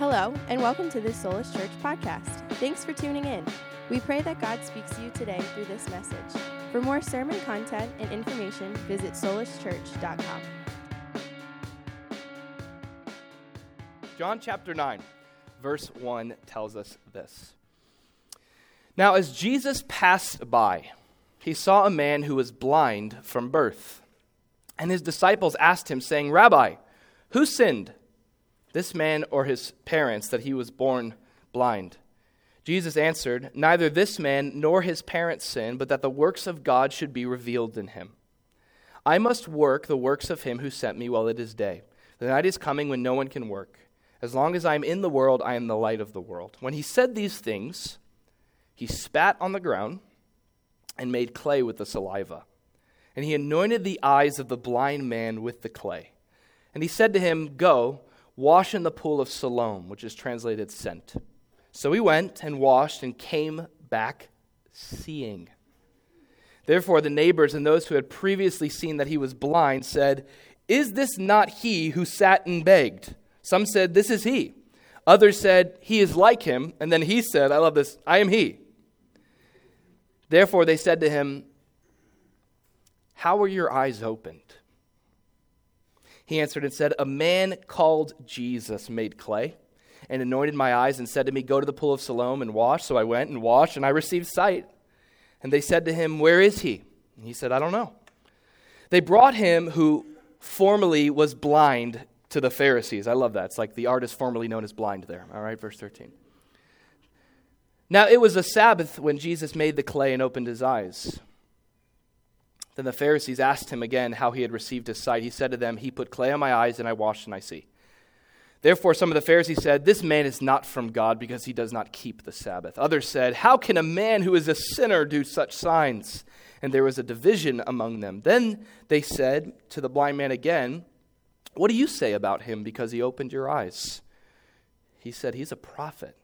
Hello, and welcome to this Solace Church podcast. Thanks for tuning in. We pray that God speaks to you today through this message. For more sermon content and information, visit solacechurch.com. John chapter 9, verse 1 tells us this. Now, as Jesus passed by, he saw a man who was blind from birth. And his disciples asked him, saying, Rabbi, who sinned, this man or his parents, that he was born blind? Jesus answered, Neither this man nor his parents sinned, but that the works of God should be revealed in him. I must work the works of him who sent me while it is day. The night is coming when no one can work. As long as I am in the world, I am the light of the world. When he said these things, he spat on the ground and made clay with the saliva. And he anointed the eyes of the blind man with the clay. And he said to him, Go, wash in the pool of Siloam, which is translated sent. So he went and washed and came back seeing. Therefore, the neighbors and those who had previously seen that he was blind said, Is this not he who sat and begged? Some said, This is he. Others said, He is like him. And then he said, I love this, I am he. Therefore, they said to him, How were your eyes opened? He answered and said, A man called Jesus made clay and anointed my eyes and said to me, Go to the pool of Siloam and wash. So I went and washed, and I received sight. And they said to him, Where is he? And he said, I don't know. They brought him who formerly was blind to the Pharisees. I love that. It's like the artist formerly known as blind there. All right, verse 13. Now it was a Sabbath when Jesus made the clay and opened his eyes. Then the Pharisees asked him again how he had received his sight. He said to them, He put clay on my eyes, and I washed, and I see. Therefore, some of the Pharisees said, This man is not from God because he does not keep the Sabbath. Others said, How can a man who is a sinner do such signs? And there was a division among them. Then they said to the blind man again, What do you say about him because he opened your eyes? He said, He's a prophet.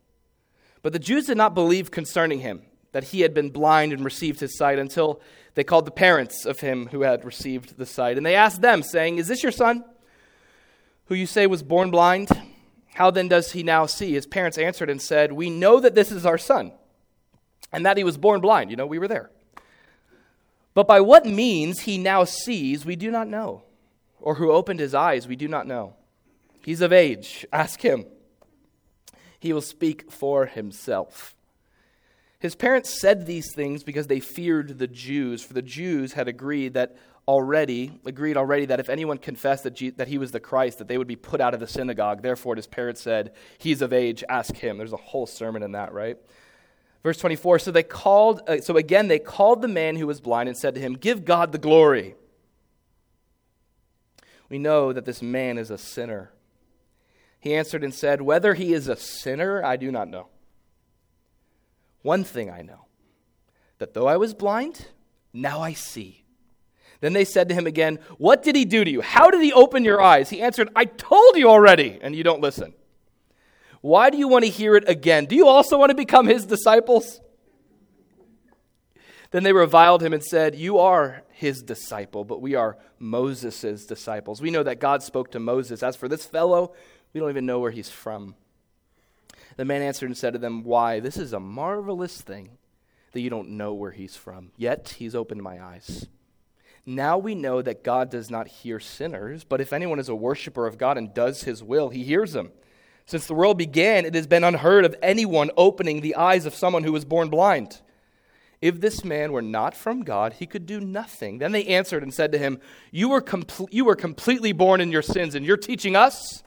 But the Jews did not believe concerning him that he had been blind and received his sight until they called the parents of him who had received the sight. And they asked them, saying, Is this your son? who you say was born blind? How then does he now see? His parents answered and said, We know that this is our son, and that he was born blind. You know, we were there. But by what means he now sees, we do not know. Or who opened his eyes, we do not know. He's of age. Ask him. He will speak for himself. His parents said these things because they feared the Jews, for the Jews had agreed that already agreed already that if anyone confessed that, Je- that he was the Christ, that they would be put out of the synagogue. Therefore, his parents said, "He's of age. Ask him." There's a whole sermon in that, right? Verse 24. So they called. Uh, so again, they called the man who was blind and said to him, "Give God the glory." We know that this man is a sinner. He answered and said, Whether he is a sinner, I do not know. One thing I know that though I was blind, now I see. Then they said to him again, What did he do to you? How did he open your eyes? He answered, I told you already, and you don't listen. Why do you want to hear it again? Do you also want to become his disciples? Then they reviled him and said, You are his disciple, but we are Moses' disciples. We know that God spoke to Moses. As for this fellow, we don't even know where he's from. The man answered and said to them, Why? This is a marvelous thing that you don't know where he's from. Yet he's opened my eyes. Now we know that God does not hear sinners, but if anyone is a worshiper of God and does his will, he hears him. Since the world began, it has been unheard of anyone opening the eyes of someone who was born blind. If this man were not from God, he could do nothing. Then they answered and said to him, You were, you were completely born in your sins, and you're teaching us?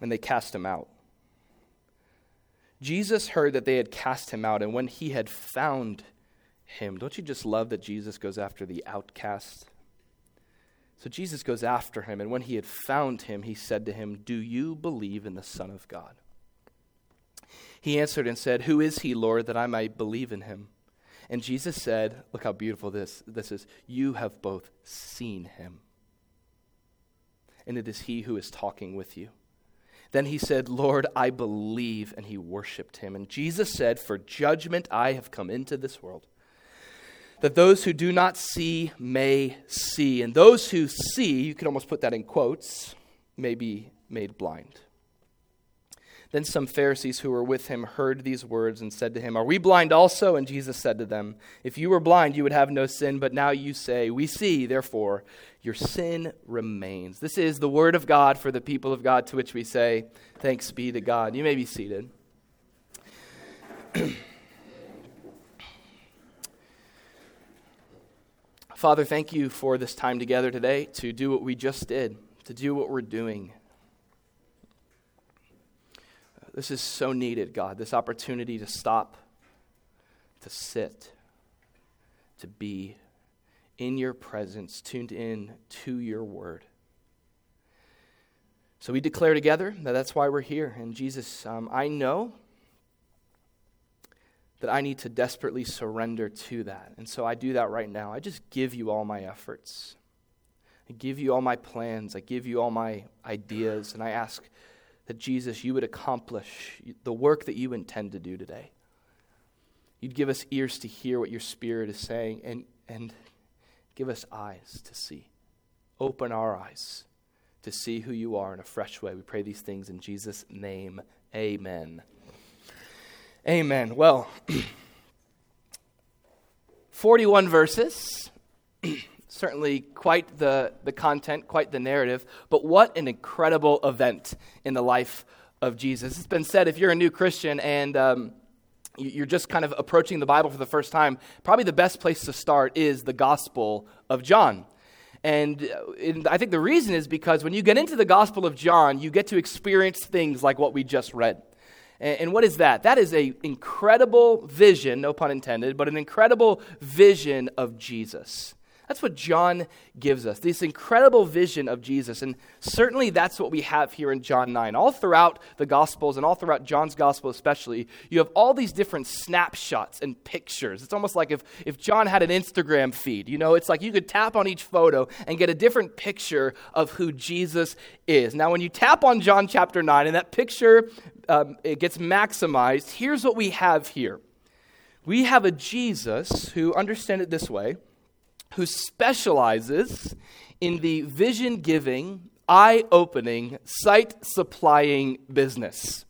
And they cast him out. Jesus heard that they had cast him out, and when he had found him. Don't you just love that Jesus goes after the outcast? So Jesus goes after him, and when he had found him, he said to him, Do you believe in the Son of God? He answered and said, Who is he, Lord, that I might believe in him? And Jesus said, Look how beautiful this, this is. You have both seen him, and it is he who is talking with you. Then he said, Lord, I believe, and he worshiped him. And Jesus said, For judgment I have come into this world that those who do not see may see. And those who see, you could almost put that in quotes, may be made blind. Then some Pharisees who were with him heard these words and said to him, Are we blind also? And Jesus said to them, If you were blind, you would have no sin, but now you say, We see, therefore, your sin remains. This is the word of God for the people of God, to which we say, Thanks be to God. You may be seated. Father, thank you for this time together today to do what we just did, to do what we're doing. This is so needed, God, this opportunity to stop, to sit, to be in your presence, tuned in to your word. So we declare together that that's why we're here. And Jesus, um, I know that I need to desperately surrender to that. And so I do that right now. I just give you all my efforts. I give you all my plans. I give you all my ideas. And I ask that Jesus, you would accomplish the work that you intend to do today. You'd give us ears to hear what your Spirit is saying and, and give us eyes to see. Open our eyes to see who you are in a fresh way. We pray these things in Jesus' name. Amen. Amen. Well, 41 verses. certainly quite the, the content, quite the narrative, but what an incredible event in the life of Jesus. It's been said if you're a new Christian and um, you're just kind of approaching the Bible for the first time, probably the best place to start is the Gospel of John. And, and I think the reason is because when you get into the Gospel of John, you get to experience things like what we just read. And what is that? That is an incredible vision, no pun intended, but an incredible vision of Jesus. That's what John gives us, this incredible vision of Jesus. And certainly that's what we have here in John 9. All throughout the Gospels and all throughout John's Gospel especially, you have all these different snapshots and pictures. It's almost like if, if John had an Instagram feed. You know, it's like you could tap on each photo and get a different picture of who Jesus is. Now, when you tap on John chapter 9 and that picture um, it gets maximized, here's what we have here. We have a Jesus who, understand it this way, who specializes in the vision giving, eye opening, sight supplying business.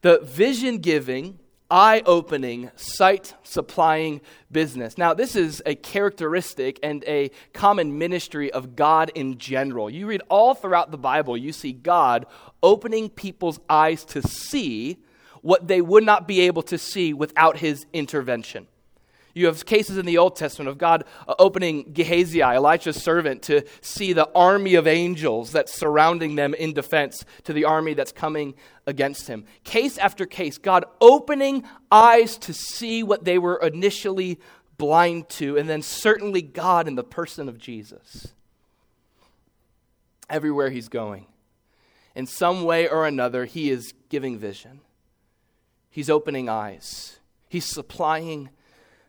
The vision giving, eye opening, sight supplying business. Now, this is a characteristic and a common ministry of God in general. You read all throughout the Bible, you see God opening people's eyes to see what they would not be able to see without his intervention. You have cases in the Old Testament of God uh, opening Gehazi, Elijah's servant, to see the army of angels that's surrounding them in defense to the army that's coming against him. Case after case, God opening eyes to see what they were initially blind to, and then certainly God in the person of Jesus. Everywhere he's going, in some way or another, he is giving vision. He's opening eyes. He's supplying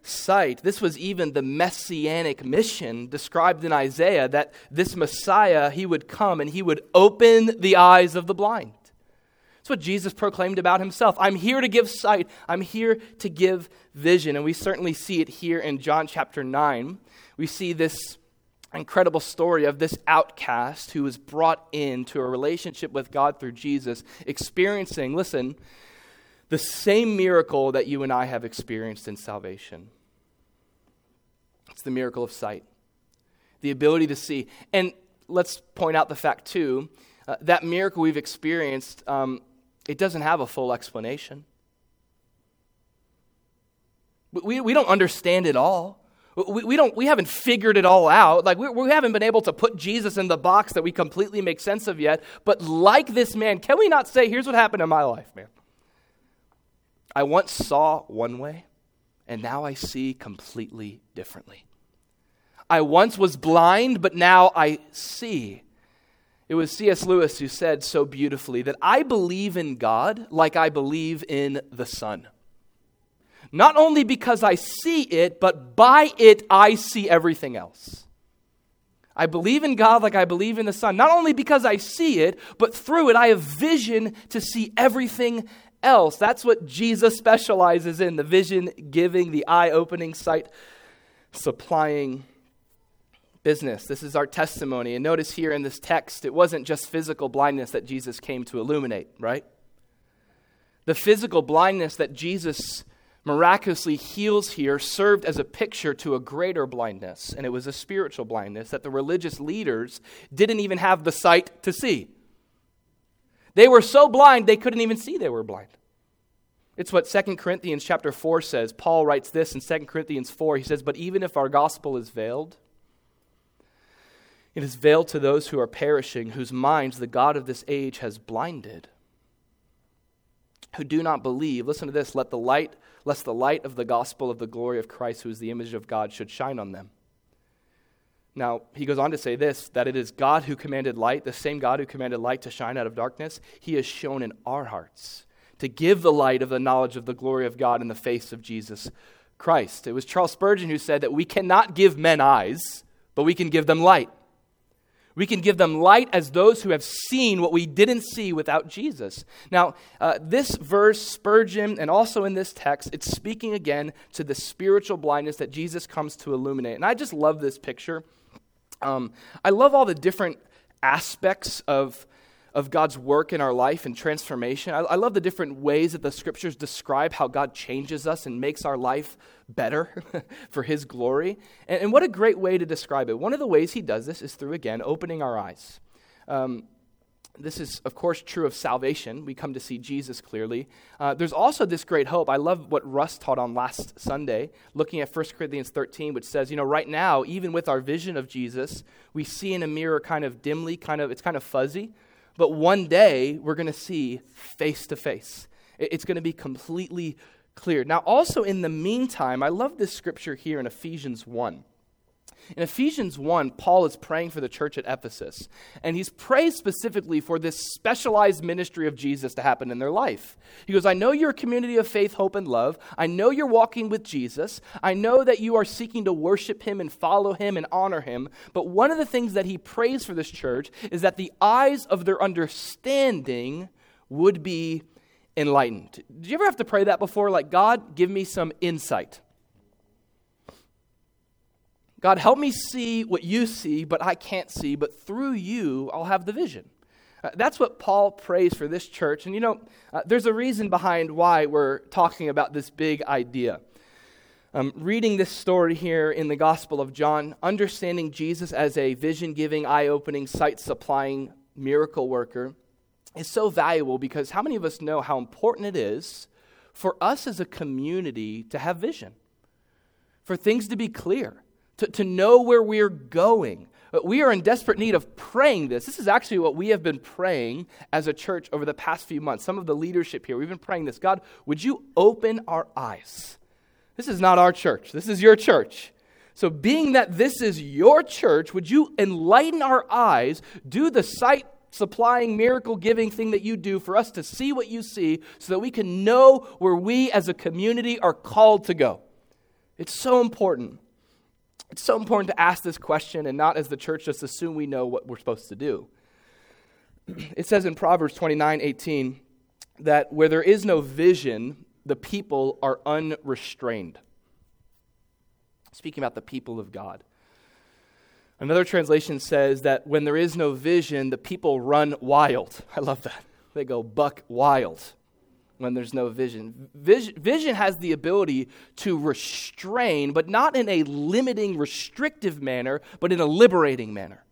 sight. This was even the messianic mission described in Isaiah that this Messiah, he would come and he would open the eyes of the blind. That's what Jesus proclaimed about himself. I'm here to give sight, I'm here to give vision. And we certainly see it here in John chapter 9. We see this incredible story of this outcast who was brought into a relationship with God through Jesus, experiencing, listen, the same miracle that you and I have experienced in salvation. It's the miracle of sight, the ability to see. And let's point out the fact, too, uh, that miracle we've experienced, um, it doesn't have a full explanation. We, we don't understand it all. We, we, don't, we haven't figured it all out. Like, we, we haven't been able to put Jesus in the box that we completely make sense of yet. But like this man, can we not say, here's what happened in my life, man? I once saw one way, and now I see completely differently. I once was blind, but now I see. It was C.S. Lewis who said so beautifully that I believe in God like I believe in the sun. Not only because I see it, but by it I see everything else. I believe in God like I believe in the sun, not only because I see it, but through it I have vision to see everything else. That's what Jesus specializes in the vision giving, the eye opening, sight supplying business. This is our testimony. And notice here in this text, it wasn't just physical blindness that Jesus came to illuminate, right? The physical blindness that Jesus miraculously heals here served as a picture to a greater blindness, and it was a spiritual blindness that the religious leaders didn't even have the sight to see. They were so blind they couldn't even see they were blind. It's what 2 Corinthians chapter 4 says. Paul writes this in 2 Corinthians 4. He says, But even if our gospel is veiled, it is veiled to those who are perishing, whose minds the God of this age has blinded, who do not believe. Listen to this let the light, lest the light of the gospel of the glory of Christ, who is the image of God, should shine on them. Now, he goes on to say this that it is God who commanded light, the same God who commanded light to shine out of darkness, he has shown in our hearts to give the light of the knowledge of the glory of God in the face of Jesus Christ. It was Charles Spurgeon who said that we cannot give men eyes, but we can give them light. We can give them light as those who have seen what we didn't see without Jesus. Now, uh, this verse, Spurgeon, and also in this text, it's speaking again to the spiritual blindness that Jesus comes to illuminate. And I just love this picture. Um, I love all the different aspects of of God's work in our life and transformation. I, I, love the different ways that the scriptures describe how God changes us and makes our life better for His glory. And, and, what a great way to describe it. One of the ways He does this is through, again, opening our eyes. Um, this is, of course, true of salvation. We come to see Jesus clearly. Uh, there's also this great hope. I love what Russ taught on last Sunday, looking at 1 Corinthians 13, which says, you know, right now, even with our vision of Jesus, we see in a mirror kind of dimly, kind of, it's kind of fuzzy. But one day, we're going to see face to face. It's going to be completely clear. Now, also in the meantime, I love this scripture here in Ephesians 1. In Ephesians 1, Paul is praying for the church at Ephesus, and he's praying specifically for this specialized ministry of Jesus to happen in their life. He goes, I know you're a community of faith, hope, and love. I know you're walking with Jesus. I know that you are seeking to worship him and follow him and honor him. But one of the things that he prays for this church is that the eyes of their understanding would be enlightened. Did you ever have to pray that before? Like, God, give me some insight. God, help me see what you see, but I can't see, but through you, I'll have the vision. Uh, that's what Paul prays for this church. And you know, uh, there's a reason behind why we're talking about this big idea. Um, reading this story here in the Gospel of John, understanding Jesus as a vision giving, eye opening, sight supplying miracle worker is so valuable because how many of us know how important it is for us as a community to have vision? For things to be clear to, to know where we're going. Uh, we are in desperate need of praying this. This is actually what we have been praying as a church over the past few months. Some of the leadership here, we've been praying this God, would you open our eyes? This is not our church, this is your church. So, being that this is your church, would you enlighten our eyes, do the sight supplying, miracle giving thing that you do for us to see what you see so that we can know where we as a community are called to go? It's so important. It's so important to ask this question and not as the church just assume we know what we're supposed to do. It says in Proverbs 29 18 that where there is no vision, the people are unrestrained. Speaking about the people of God. Another translation says that when there is no vision, the people run wild. I love that. They go buck wild when there's no vision. vision. Vision has the ability to restrain, but not in a limiting, restrictive manner, but in a liberating manner.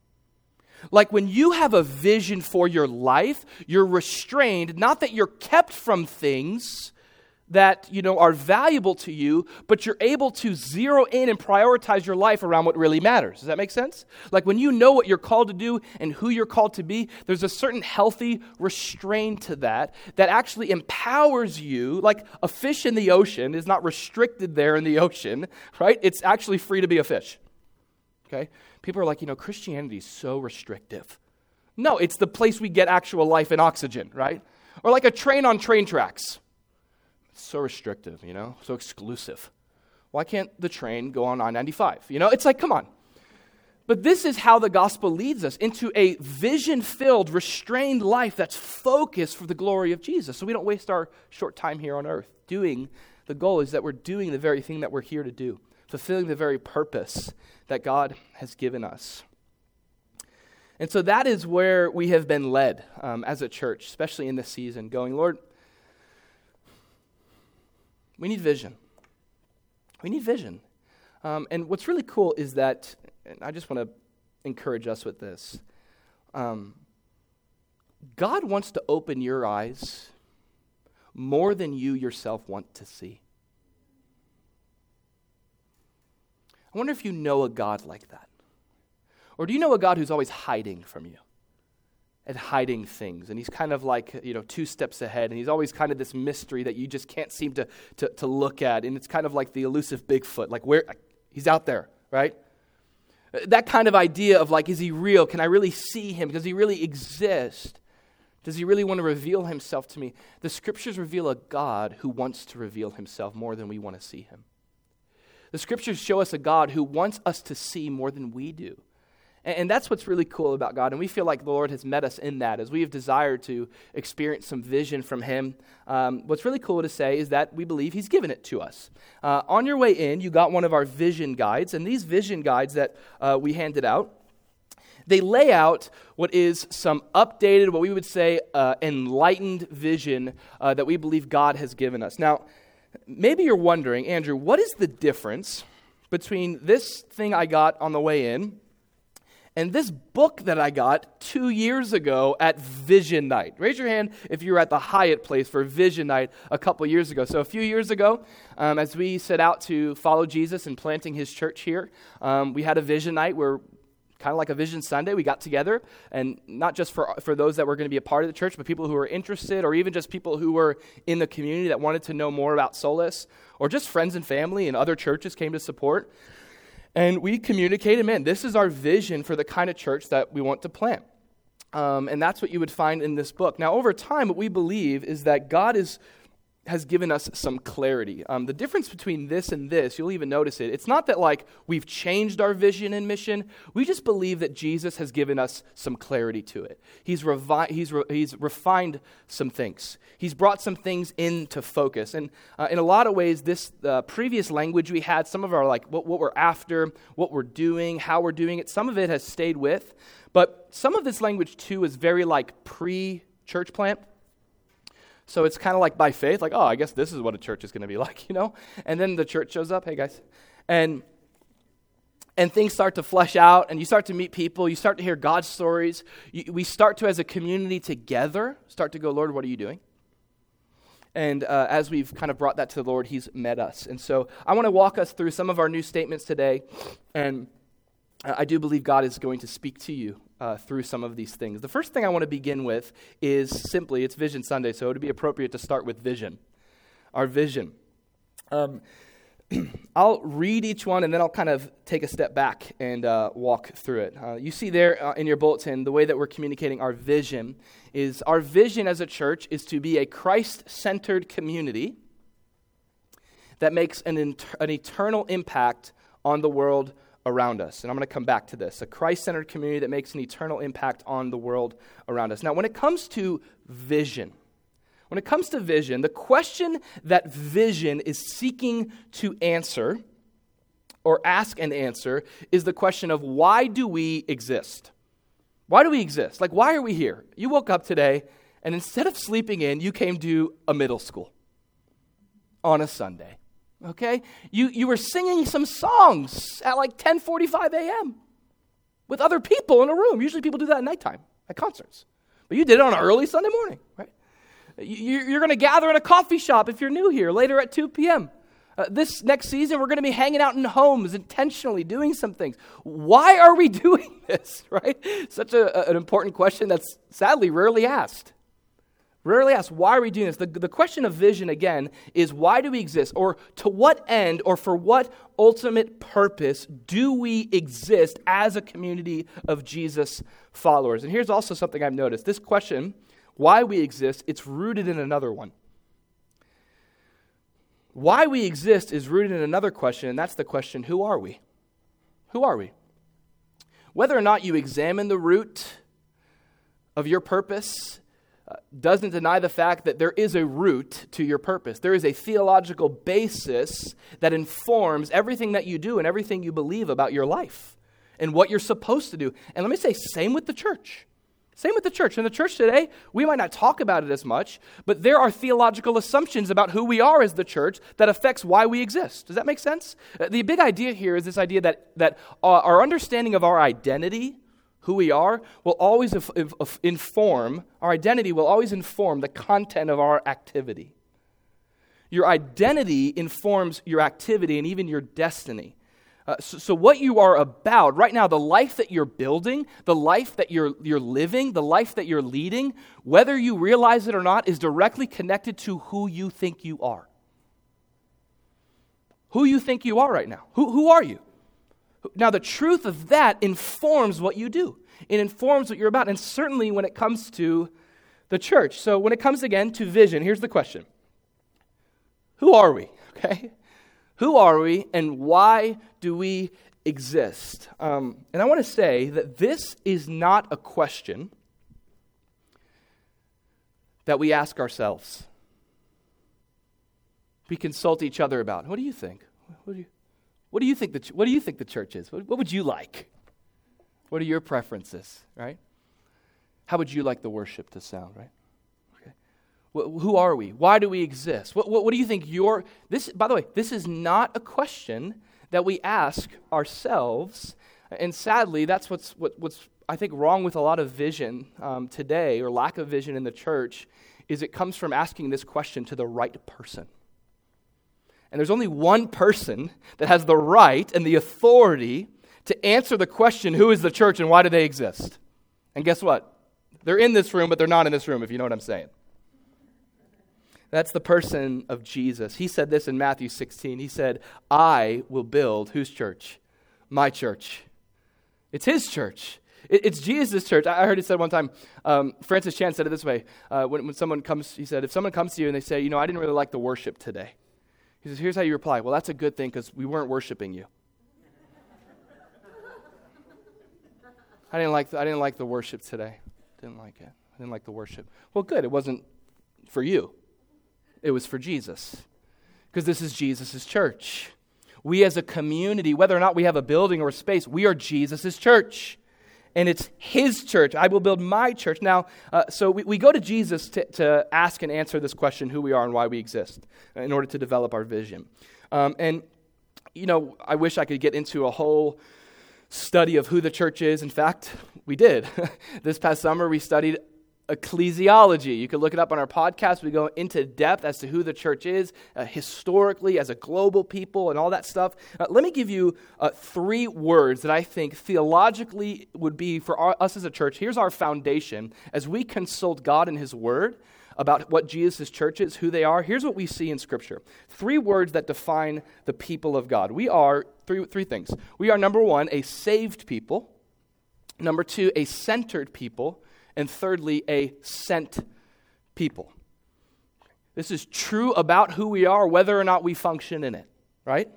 Like when you have a vision for your life, you're restrained, not that you're kept from things, that you know are valuable to you but you're able to zero in and prioritize your life around what really matters. Does that make sense? Like when you know what you're called to do and who you're called to be there's a certain healthy restraint to that that actually empowers you. Like a fish in the ocean is not restricted there in the ocean right? It's actually free to be a fish. Okay? People are like you know christianity is so restrictive. No it's the place we get actual life and oxygen right? Or like a train on train tracks so restrictive, you know, so exclusive. Why can't the train go on I 95? You know, it's like, come on. But this is how the gospel leads us into a vision filled, restrained life that's focused for the glory of Jesus. So we don't waste our short time here on earth doing the goal is that we're doing the very thing that we're here to do fulfilling the very purpose that God has given us. And so that is where we have been led um, as a church, especially in this season, going, Lord, we need vision. We need vision. Um, and what's really cool is that, and I just want to encourage us with this um, God wants to open your eyes more than you yourself want to see. I wonder if you know a God like that. Or do you know a God who's always hiding from you? And hiding things. And he's kind of like, you know, two steps ahead. And he's always kind of this mystery that you just can't seem to, to, to look at. And it's kind of like the elusive Bigfoot. Like, where? He's out there, right? That kind of idea of like, is he real? Can I really see him? Does he really exist? Does he really want to reveal himself to me? The scriptures reveal a God who wants to reveal himself more than we want to see him. The scriptures show us a God who wants us to see more than we do. And, that's what's really cool about God. And we feel like the Lord has met us in that as we have desired to experience some vision from Him. Um, what's really cool to say is that we believe He's given it to us. Uh, on your way in, you got one of our vision guides. And these vision guides that uh, we handed out, they lay out what is some updated, what we would say, uh, enlightened vision uh, that we believe God has given us. Now, maybe you're wondering, Andrew, what is the difference between this thing I got on the way in and this book that I got two years ago at Vision Night. Raise your hand if you were at the Hyatt place for Vision Night a couple years ago. So, a few years ago, um, as we set out to follow Jesus and planting his church here, um, we had a Vision Night where kind of like a Vision Sunday. We got together, and not just for, for those that were going to be a part of the church, but people who were interested, or even just people who were in the community that wanted to know more about Solace, or just friends and family and other churches came to support. And we communicated, man, this is our vision for the kind of church that we want to plant. Um, and that's what you would find in this book. Now, over time, what we believe is that God is has given us some clarity. Um, the difference between this and this, you'll even notice it. It's not that like we've changed our vision and mission. We just believe that Jesus has given us some clarity to it. He's, revi- he's, re- he's refined some things. He's brought some things into focus. And uh, in a lot of ways, this uh, previous language we had, some of our like what, what we're after, what we're doing, how we're doing it, some of it has stayed with. But some of this language too is very like pre church plant. So it's kind of like by faith, like, oh, I guess this is what a church is going to be like, you know? And then the church shows up, hey guys. And and things start to flesh out and you start to meet people you start to hear god's stories you, we start to as a community together start to go lord what are you doing and uh, as we've kind of brought that to the lord he's met us and so i want to walk us through some of our new statements today and i do believe god is going to speak to you uh, through some of these things. The first thing I want to begin with is simply it's Vision Sunday, so it would be appropriate to start with vision. Our vision. Um, I'll read each one and then I'll kind of take a step back and uh, walk through it. Uh, you see there uh, in your bulletin, the way that we're communicating our vision is our vision as a church is to be a Christ centered community that makes an, inter- an eternal impact on the world around us. And I'm going to come back to this a Christ centered community that makes an eternal impact on the world around us. Now, when it comes to vision, when it comes to vision, the question that vision is seeking to answer or ask and answer is the question of why do we exist? Why do we exist? Like, why are we here? You woke up today, and instead of sleeping in, you came to a middle school on a Sunday okay? You, you were singing some songs at like 10.45 a.m. with other people in a room. Usually people do that at nighttime at concerts. But you did it on an early Sunday morning, right? You, you're going to gather in a coffee shop if you're new here later at 2 p.m. Uh, this next season, we're going to be hanging out in homes intentionally, doing some things. Why are we doing this, right? Such a, an important question that's sadly rarely asked. Rarely asked, why are we doing this? The, the question of vision, again, is why do we exist? Or to what end or for what ultimate purpose do we exist as a community of Jesus followers? And here's also something I've noticed. This question, why we exist, it's rooted in another one. Why we exist is rooted in another question, and that's the question who are we? Who are we? Whether or not you examine the root of your purpose, doesn't deny the fact that there is a root to your purpose. There is a theological basis that informs everything that you do and everything you believe about your life and what you're supposed to do. And let me say, same with the church. Same with the church. In the church today, we might not talk about it as much, but there are theological assumptions about who we are as the church that affects why we exist. Does that make sense? Uh, the big idea here is this idea that, that our understanding of our identity who we are, will always inform, our identity will always inform the content of our activity. Your identity informs your activity and even your destiny. Uh, so, so, what you are about right now, the life that you're building, the life that you're, you're living, the life that you're leading, whether you realize it or not, is directly connected to who you think you are. Who you think you are right now. Who, who are you? Now, the truth of that informs what you do, it informs what you're about, and certainly when it comes to the church. So, when it comes again to vision, here's the question Who are we? Okay? Who are we, and why do we exist? Um, and I want to say that this is not a question that we ask ourselves. We consult each other about. What do you think? What do you, what do you think the, what do you think the church is? What, what would you like? What are your preferences, right? How would you like the worship to sound, right? Okay. who are we? Why do we exist? What, what, what do you think your this by the way, this is not a question that we ask ourselves. And sadly, that's what's what, what's I think wrong with a lot of vision um, today, or lack of vision in the church, is it comes from asking this question to the right person. And there's only one person that has the right and the authority to answer the question who is the church and why do they exist? And guess what? They're in this room, but they're not in this room, if you know what I'm saying. That's the person of Jesus. He said this in Matthew 16. He said, I will build whose church? My church. It's his church. It's Jesus' church. I heard it said one time, um, Francis Chan said it this way. Uh, when, when someone comes, he said, if someone comes to you and they say, you know, I didn't really like the worship today. He says, Here's how you reply. Well, that's a good thing because we weren't worshiping you. I didn't, like the, I didn't like the worship today. Didn't like it. I didn't like the worship. Well, good. It wasn't for you, it was for Jesus. Because this is Jesus' church. We as a community, whether or not we have a building or a space, we are Jesus' church and it's his church. I will build my church. Now, uh, so we, we go to Jesus to, to ask and answer this question who we are and why we exist in order to develop our vision. Um, and, you know, I wish I could get into a whole study of who the church is. In fact, we did. this past summer, we studied ecclesiology. You can look it up on our podcast. We go into depth as to who the church is uh, historically as a global people and all that stuff. Uh, let me give you uh, three words that I think theologically would be for our, us as a church. Here's our foundation as we consult God and His Word about what Jesus' church is, who they are. Here's what we see in Scripture three words that define the people of God. We are three, three things. We are, number one, a saved people. Number two, a centered people and thirdly, a sent people. This is true about who we are, whether or not we function in it, right?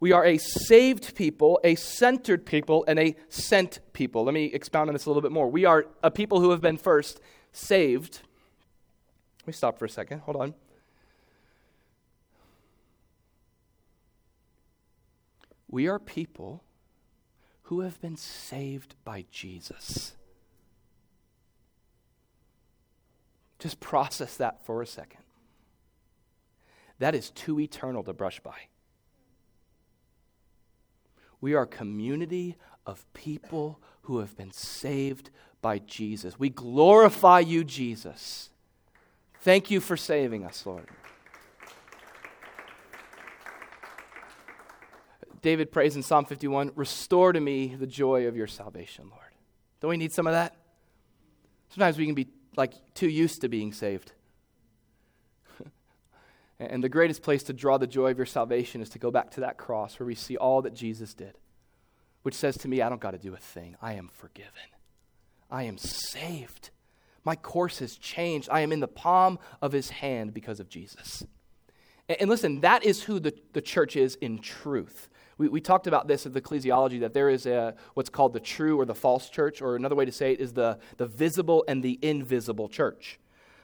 We are a saved people, a centered people, and a sent people. Let me expound on this a little bit more. We are a people who have been first saved. Let me stop for a second. Hold on. We are people who have been saved by Jesus. Just process that for a second. That is too eternal to brush by. We are a community of people who have been saved by Jesus. We glorify you, Jesus. Thank you for saving us, Lord. David prays in Psalm 51 Restore to me the joy of your salvation, Lord. Don't we need some of that? Sometimes we can be like too used to being saved. and the greatest place to draw the joy of your salvation is to go back to that cross where we see all that Jesus did, which says to me, I don't got to do a thing. I am forgiven. I am saved. My course has changed. I am in the palm of his hand because of Jesus. And, listen, that is who the, the church is in truth. We, we talked about this at the ecclesiology that there is a, what's called the true or the false church, or another way to say it is the, the visible and the invisible church.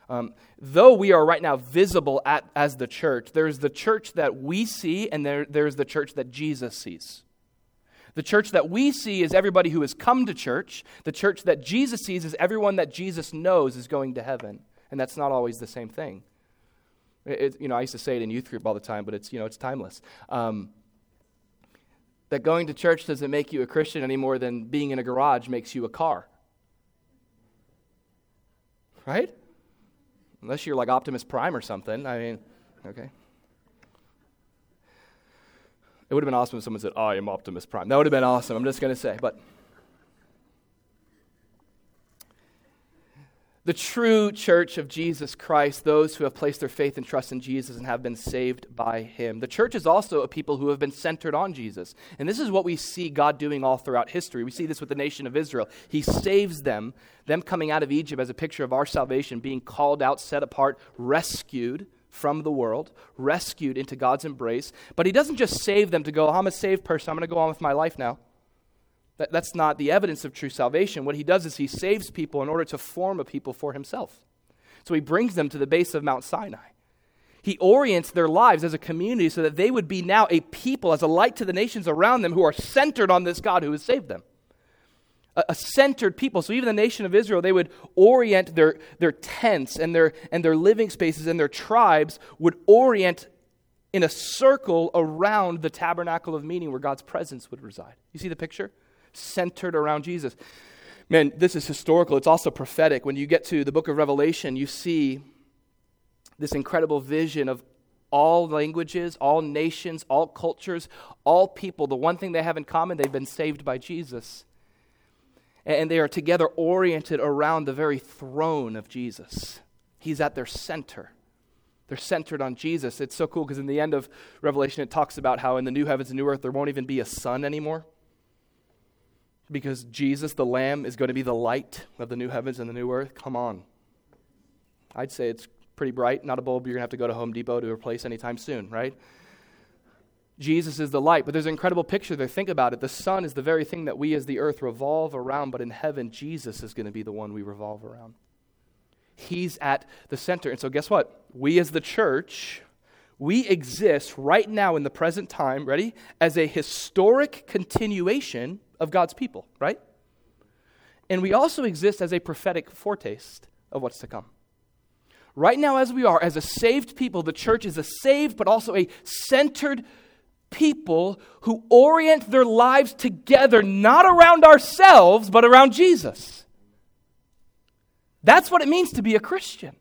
Um, though we are right now visible at, as the church, there's the church that we see, and there, there's the church that Jesus sees. The church that we see is everybody who has come to church. The church that Jesus sees is everyone that Jesus knows is going to heaven. And that's not always the same thing. It, you know, I used to say it in youth group all the time, but it's, you know, it's timeless. Um, that going to church doesn't make you a Christian any more than being in a garage makes you a car. Right? Unless you're like Optimus Prime or something. I mean, okay. It would have been awesome if someone said, I am Optimus Prime. That would have been awesome. I'm just going to say. But the true church of Jesus Christ, those who have placed their faith and trust in Jesus and have been saved by him. The church is also a people who have been centered on Jesus. And this is what we see God doing all throughout history. We see this with the nation of Israel. He saves them, them coming out of Egypt as a picture of our salvation, being called out, set apart, rescued from the world, rescued into God's embrace. But He doesn't just save them to go, oh, I'm a saved person, I'm going to go on with my life now. That, that's not the evidence of true salvation. What He does is He saves people in order to form a people for Himself. So He brings them to the base of Mount Sinai. He orients their lives as a community so that they would be now a people, as a light to the nations around them, who are centered on this God who has saved them a, a centered people. So even the nation of Israel, they would orient their, their tents and their, and their living spaces and their tribes would orient in a circle around the tabernacle of meeting where God's presence would reside. You see the picture? Centered around Jesus. Man, this is historical. It's also prophetic. When you get to the book of Revelation, you see this incredible vision of all languages, all nations, all cultures, all people. The one thing they have in common, they've been saved by Jesus and they are together oriented around the very throne of Jesus. He's at their center. They're centered on Jesus. It's so cool because in the end of Revelation, it talks about how in the new heavens and new earth, there won't even be a sun anymore. Because Jesus, the Lamb, is going to be the light of the new heavens and the new earth. Come on. I'd say it's pretty bright. Not a bulb you're going to have to go to Home Depot to replace anytime soon, right? Jesus is the light. But there's an incredible picture there. Think about it. The sun is the very thing that we as the earth revolve around, but in heaven, Jesus is going to be the one we revolve around. He's at the center. And so, guess what? We as the church, we exist right now in the present time, ready? As a historic continuation of God's people, right? And we also exist as a prophetic foretaste of what's to come. Right now, as we are, as a saved people, the church is a saved but also a centered people who orient their lives together, not around ourselves, but around Jesus. That's what it means to be a Christian.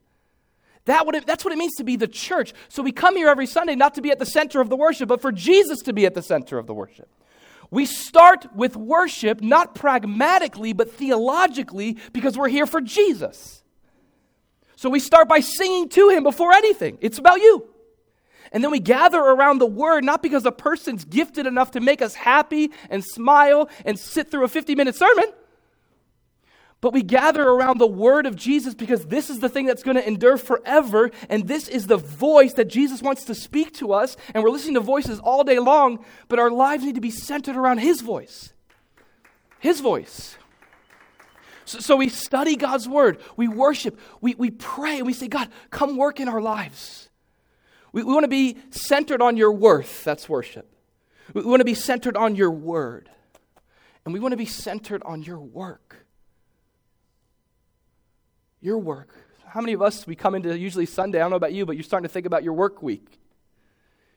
That what it, that's what it means to be the church. So we come here every Sunday not to be at the center of the worship, but for Jesus to be at the center of the worship. We start with worship not pragmatically, but theologically, because we're here for Jesus. So we start by singing to Him before anything. It's about you. And then we gather around the word, not because a person's gifted enough to make us happy and smile and sit through a 50 minute sermon, but we gather around the word of Jesus because this is the thing that's going to endure forever. And this is the voice that Jesus wants to speak to us. And we're listening to voices all day long, but our lives need to be centered around His voice. His voice. So, so we study God's word, we worship, we, we pray, and we say, God, come work in our lives. We, we want to be centered on your worth. That's worship. We, we want to be centered on your word. And we want to be centered on your work. Your work. How many of us, we come into usually Sunday, I don't know about you, but you're starting to think about your work week.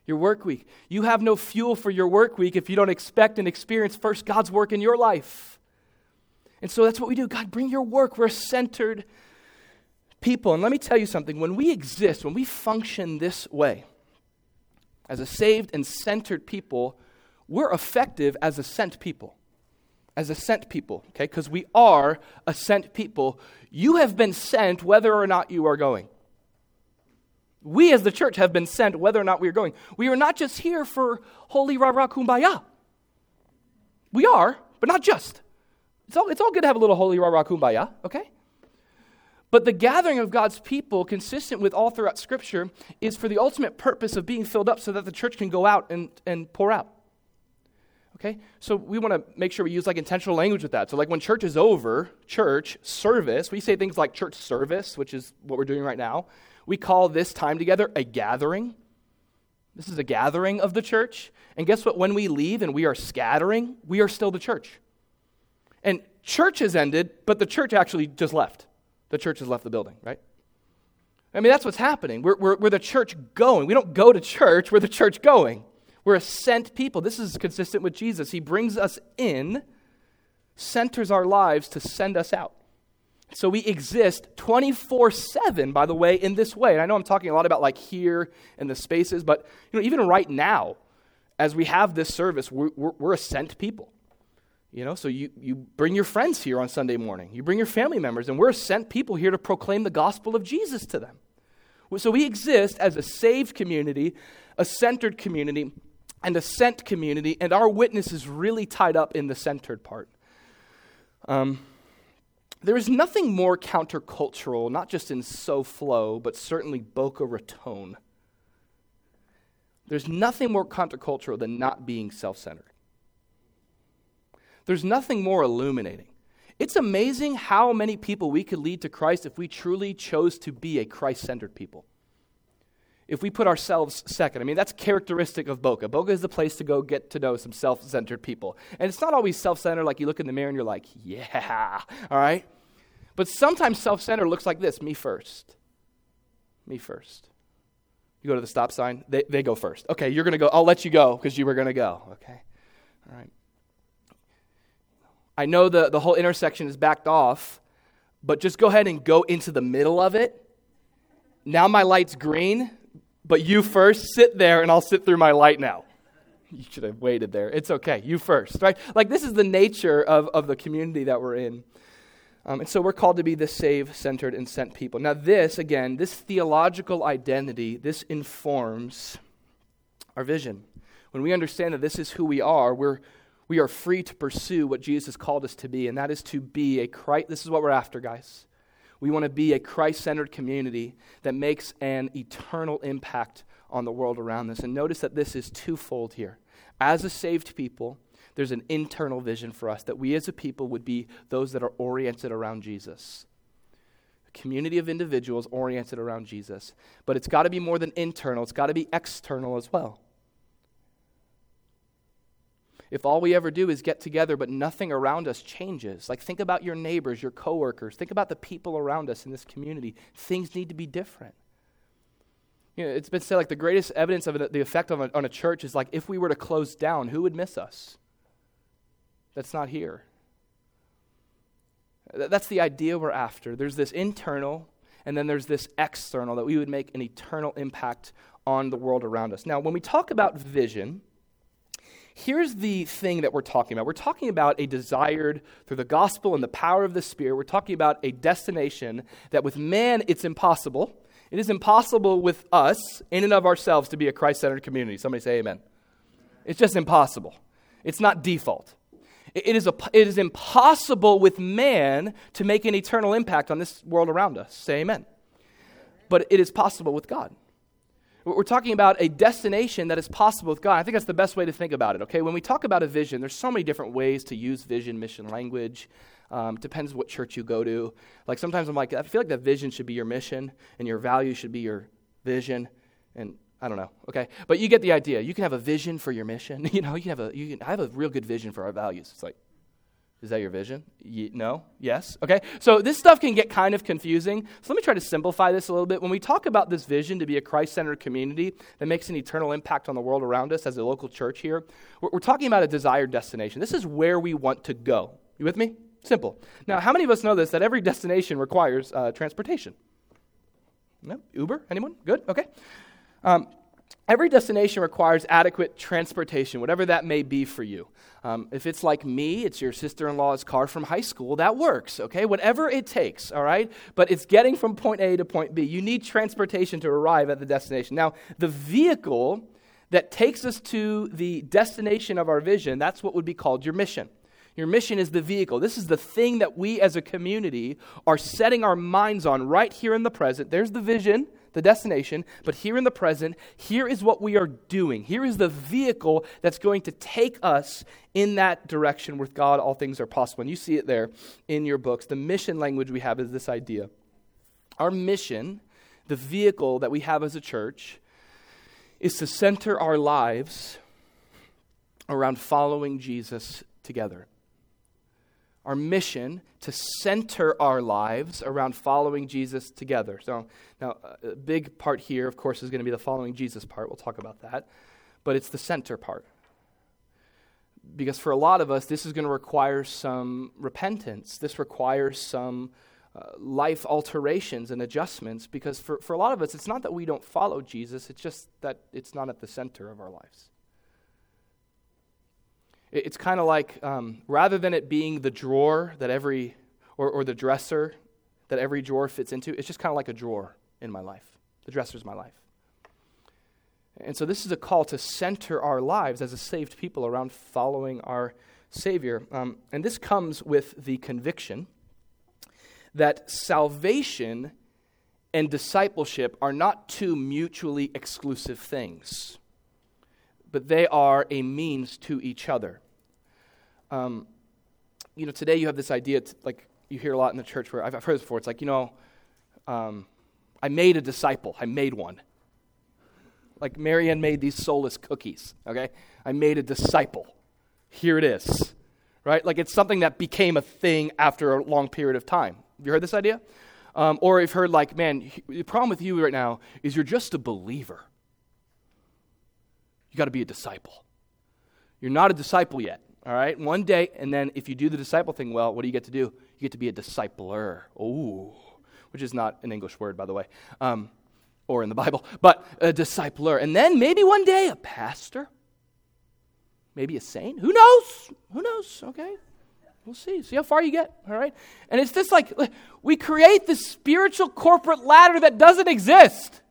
Your work week. You have no fuel for your work week if you don't expect and experience first God's work in your life. And so that's what we do. God, bring your work. We're centered people. And let me tell you something when we exist, when we function this way, as a saved and centered people, we're effective as a sent people. As a sent people, okay? Because we are a sent people. You have been sent whether or not you are going. We as the church have been sent whether or not we are going. We are not just here for holy rah rah kumbaya. We are, but not just. It's all, it's all good to have a little holy rah rah kumbaya, okay? But the gathering of God's people, consistent with all throughout Scripture, is for the ultimate purpose of being filled up so that the church can go out and, and pour out. Okay? So we want to make sure we use like intentional language with that. So like when church is over, church service, we say things like church service, which is what we're doing right now. We call this time together a gathering. This is a gathering of the church. And guess what? When we leave and we are scattering, we are still the church. And church has ended, but the church actually just left. The church has left the building, right? I mean, that's what's happening. We're, we're, we're the church going. We don't go to church, we're the church going. We're a sent people. This is consistent with Jesus. He brings us in, centers our lives to send us out. So we exist 24 7, by the way, in this way. And I know I'm talking a lot about like here and the spaces, but you know, even right now, as we have this service, we're, we're, a sent people. You know, so you, you bring your friends here on Sunday morning, you bring your family members, and we're sent people here to proclaim the gospel of Jesus to them. So we exist as a saved community, a centered community, and a sent community, and our witness is really tied up in the centered part. Um, there is nothing more countercultural, not just in SoFlo, but certainly Boca Raton. There's nothing more countercultural than not being self centered. There's nothing more illuminating. It's amazing how many people we could lead to Christ if we truly chose to be a Christ centered people if we put ourselves second. I mean, that's characteristic of Boca. Boca is the place to go get to know some self centered people. And it's not always self centered, like you look in the mirror and you're like, yeah, all right? But sometimes self centered looks like this me first. Me first. You go to the stop sign, they, they go first. Okay, you're going to go. I'll let you go because you were going to go. Okay, all right. I know the, the whole intersection is backed off, but just go ahead and go into the middle of it. Now my light's green but you first sit there and I'll sit through my light now. You should have waited there. It's okay. You first, right? Like, this is the nature of, of the community that we're in. Um, and so we're called to be the save centered and sent people. Now, this, again, this theological identity, this informs our vision. When we understand that this is who we are, we're, we are free to pursue what Jesus called us to be, and that is to be a Christ. This is what we're after, guys. We want to be a Christ centered community that makes an eternal impact on the world around us. And notice that this is twofold here. As a saved people, there's an internal vision for us that we as a people would be those that are oriented around Jesus. A community of individuals oriented around Jesus. But it's got to be more than internal, it's got to be external as well if all we ever do is get together but nothing around us changes, like think about your neighbors, your coworkers, think about the people around us in this community, things need to be different. You know, it's been said like the greatest evidence of the effect of a, on a church is like if we were to close down, who would miss us? That's not here. That's the idea we're after. There's this internal, and then there's this external that we would make an eternal impact on the world around us. Now, when we talk about vision, Here's the thing that we're talking about. We're talking about a desired, through the gospel and the power of the Spirit, we're talking about a destination that with man it's impossible. It is impossible with us, in and of ourselves, to be a Christ centered community. Somebody say amen. It's just impossible. It's not default. It is, a, it is impossible with man to make an eternal impact on this world around us. Say amen. But it is possible with God. We're talking about a destination that is possible with God. I think that's the best way to think about it, okay? When we talk about a vision, there's so many different ways to use vision, mission, language. Um, depends what church you go to. Like sometimes I'm like, I feel like that vision should be your mission and your value should be your vision. And I don't know, okay? But you get the idea. You can have a vision for your mission. You know, you have a, you can, I have a real good vision for our values. It's like, is that your vision? no? Yes? Okay. So this stuff can get kind of confusing. So let me try to simplify this a little bit. When we talk about this vision to be a Christ centered community that makes an eternal impact on the world around us as a local church here, we're, we're talking about a desired destination. This is where we want to go. You with me? Simple. Now, how many of us know this? That every destination requires uh, transportation. No? Uber? Anyone? Good? Okay. Um, Every destination requires adequate transportation, whatever that may be for you. Um, if it's like me, it's your sister in law's car from high school, that works, okay? Whatever it takes, all right? But it's getting from point A to point B. You need transportation to arrive at the destination. Now, the vehicle that takes us to the destination of our vision, that's what would be called your mission. Your mission is the vehicle. This is the thing that we as a community are setting our minds on right here in the present. There's the vision the destination, but here in the present, here is what we are doing. Here is the vehicle that's going to take us in that direction with God, all things are possible. And you see it there in your books. The mission language we have is this idea. Our mission, the vehicle that we have as a church, is to center our lives around following Jesus together our mission to center our lives around following Jesus together. So, now, a big part here, of course, is going to be the following Jesus part. We'll talk about that. But it's the center part. Because for a lot of us, this is going to require some repentance. This requires some uh, life alterations and adjustments. Because for, for a lot of us, it's not that we don't follow Jesus, it's just that it's not at the center of our lives. It's kind of like um, rather than it being the drawer that every, or, or the dresser that every drawer fits into, it's just kind of like a drawer in my life. The dresser is my life. And so this is a call to center our lives as a saved people around following our Savior. Um, and this comes with the conviction that salvation and discipleship are not two mutually exclusive things but they are a means to each other. Um, you know, today you have this idea, to, like you hear a lot in the church where I've, I've heard this before. It's like, you know, um, I made a disciple. I made one. Like Marianne made these soulless cookies, okay? I made a disciple. Here it is, right? Like it's something that became a thing after a long period of time. Have you heard this idea? Um, or you've heard, like, man, the problem with you right now is you're just a believer. You got to be a disciple. You're not a disciple yet, all right? One day, and then if you do the disciple thing well, what do you get to do? You get to be a discipler. Ooh, which is not an English word, by the way, um, or in the Bible, but a discipler. And then maybe one day a pastor, maybe a saint. Who knows? Who knows? Okay. We'll see. See how far you get, all right? And it's this like, we create this spiritual corporate ladder that doesn't exist.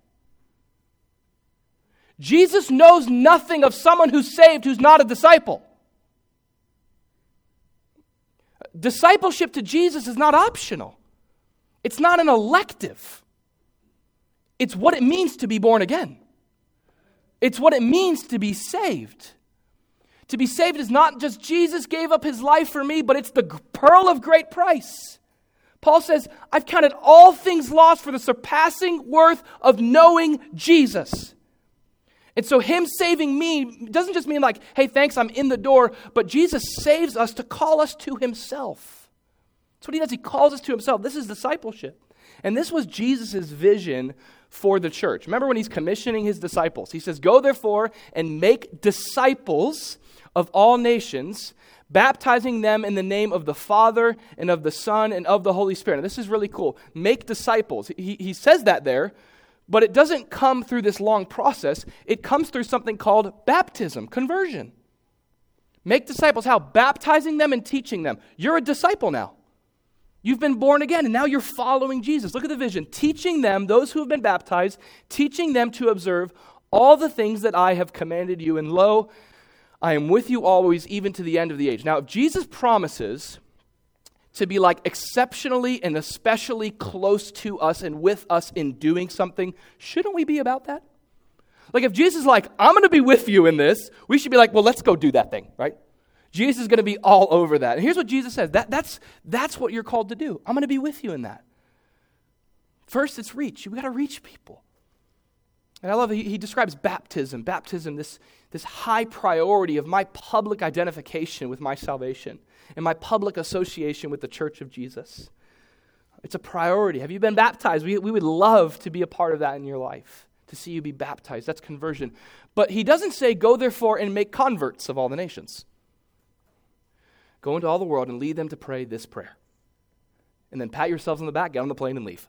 Jesus knows nothing of someone who's saved who's not a disciple. Discipleship to Jesus is not optional, it's not an elective. It's what it means to be born again, it's what it means to be saved. To be saved is not just Jesus gave up his life for me, but it's the pearl of great price. Paul says, I've counted all things lost for the surpassing worth of knowing Jesus. And so, Him saving me doesn't just mean like, hey, thanks, I'm in the door, but Jesus saves us to call us to Himself. That's what He does. He calls us to Himself. This is discipleship. And this was Jesus' vision for the church. Remember when He's commissioning His disciples? He says, Go therefore and make disciples of all nations, baptizing them in the name of the Father and of the Son and of the Holy Spirit. Now, this is really cool. Make disciples. He, he says that there but it doesn't come through this long process. It comes through something called baptism, conversion. Make disciples how? Baptizing them and teaching them. You're a disciple now. You've been born again, and now you're following Jesus. Look at the vision. Teaching them, those who have been baptized, teaching them to observe all the things that I have commanded you. And lo, I am with you always, even to the end of the age. Now, if Jesus promises to be like exceptionally and especially close to us and with us in doing something, shouldn't we be about that? Like if Jesus is like, I'm going to be with you in this, we should be like, well, let's go do that thing, right? Jesus is going to be all over that. And here's what Jesus says that, that's, that's what you're called to do. I'm going to be with you in that. First, it's reach. You've got to reach people. And I love he, he describes baptism, baptism, this, this high priority of my public identification with my salvation and my public association with the church of Jesus. It's a priority. Have you been baptized? We, we would love to be a part of that in your life, to see you be baptized. That's conversion. But he doesn't say, Go therefore and make converts of all the nations. Go into all the world and lead them to pray this prayer. And then pat yourselves on the back, get on the plane, and leave.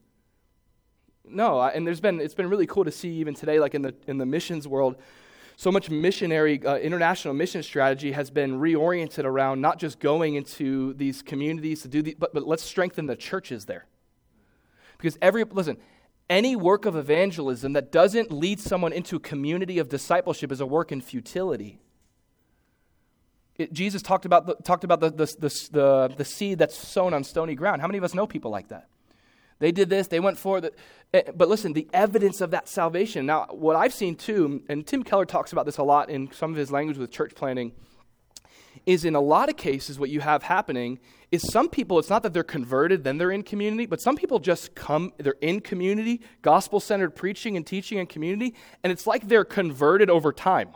No, and there's been, it's been really cool to see even today, like in the, in the missions world, so much missionary, uh, international mission strategy has been reoriented around not just going into these communities to do the, but, but let's strengthen the churches there. Because every, listen, any work of evangelism that doesn't lead someone into a community of discipleship is a work in futility. It, Jesus talked about, the, talked about the, the, the, the, the seed that's sown on stony ground. How many of us know people like that? They did this, they went for it. Eh, but listen, the evidence of that salvation. Now, what I've seen too, and Tim Keller talks about this a lot in some of his language with church planting, is in a lot of cases what you have happening is some people, it's not that they're converted, then they're in community, but some people just come, they're in community, gospel centered preaching and teaching and community, and it's like they're converted over time.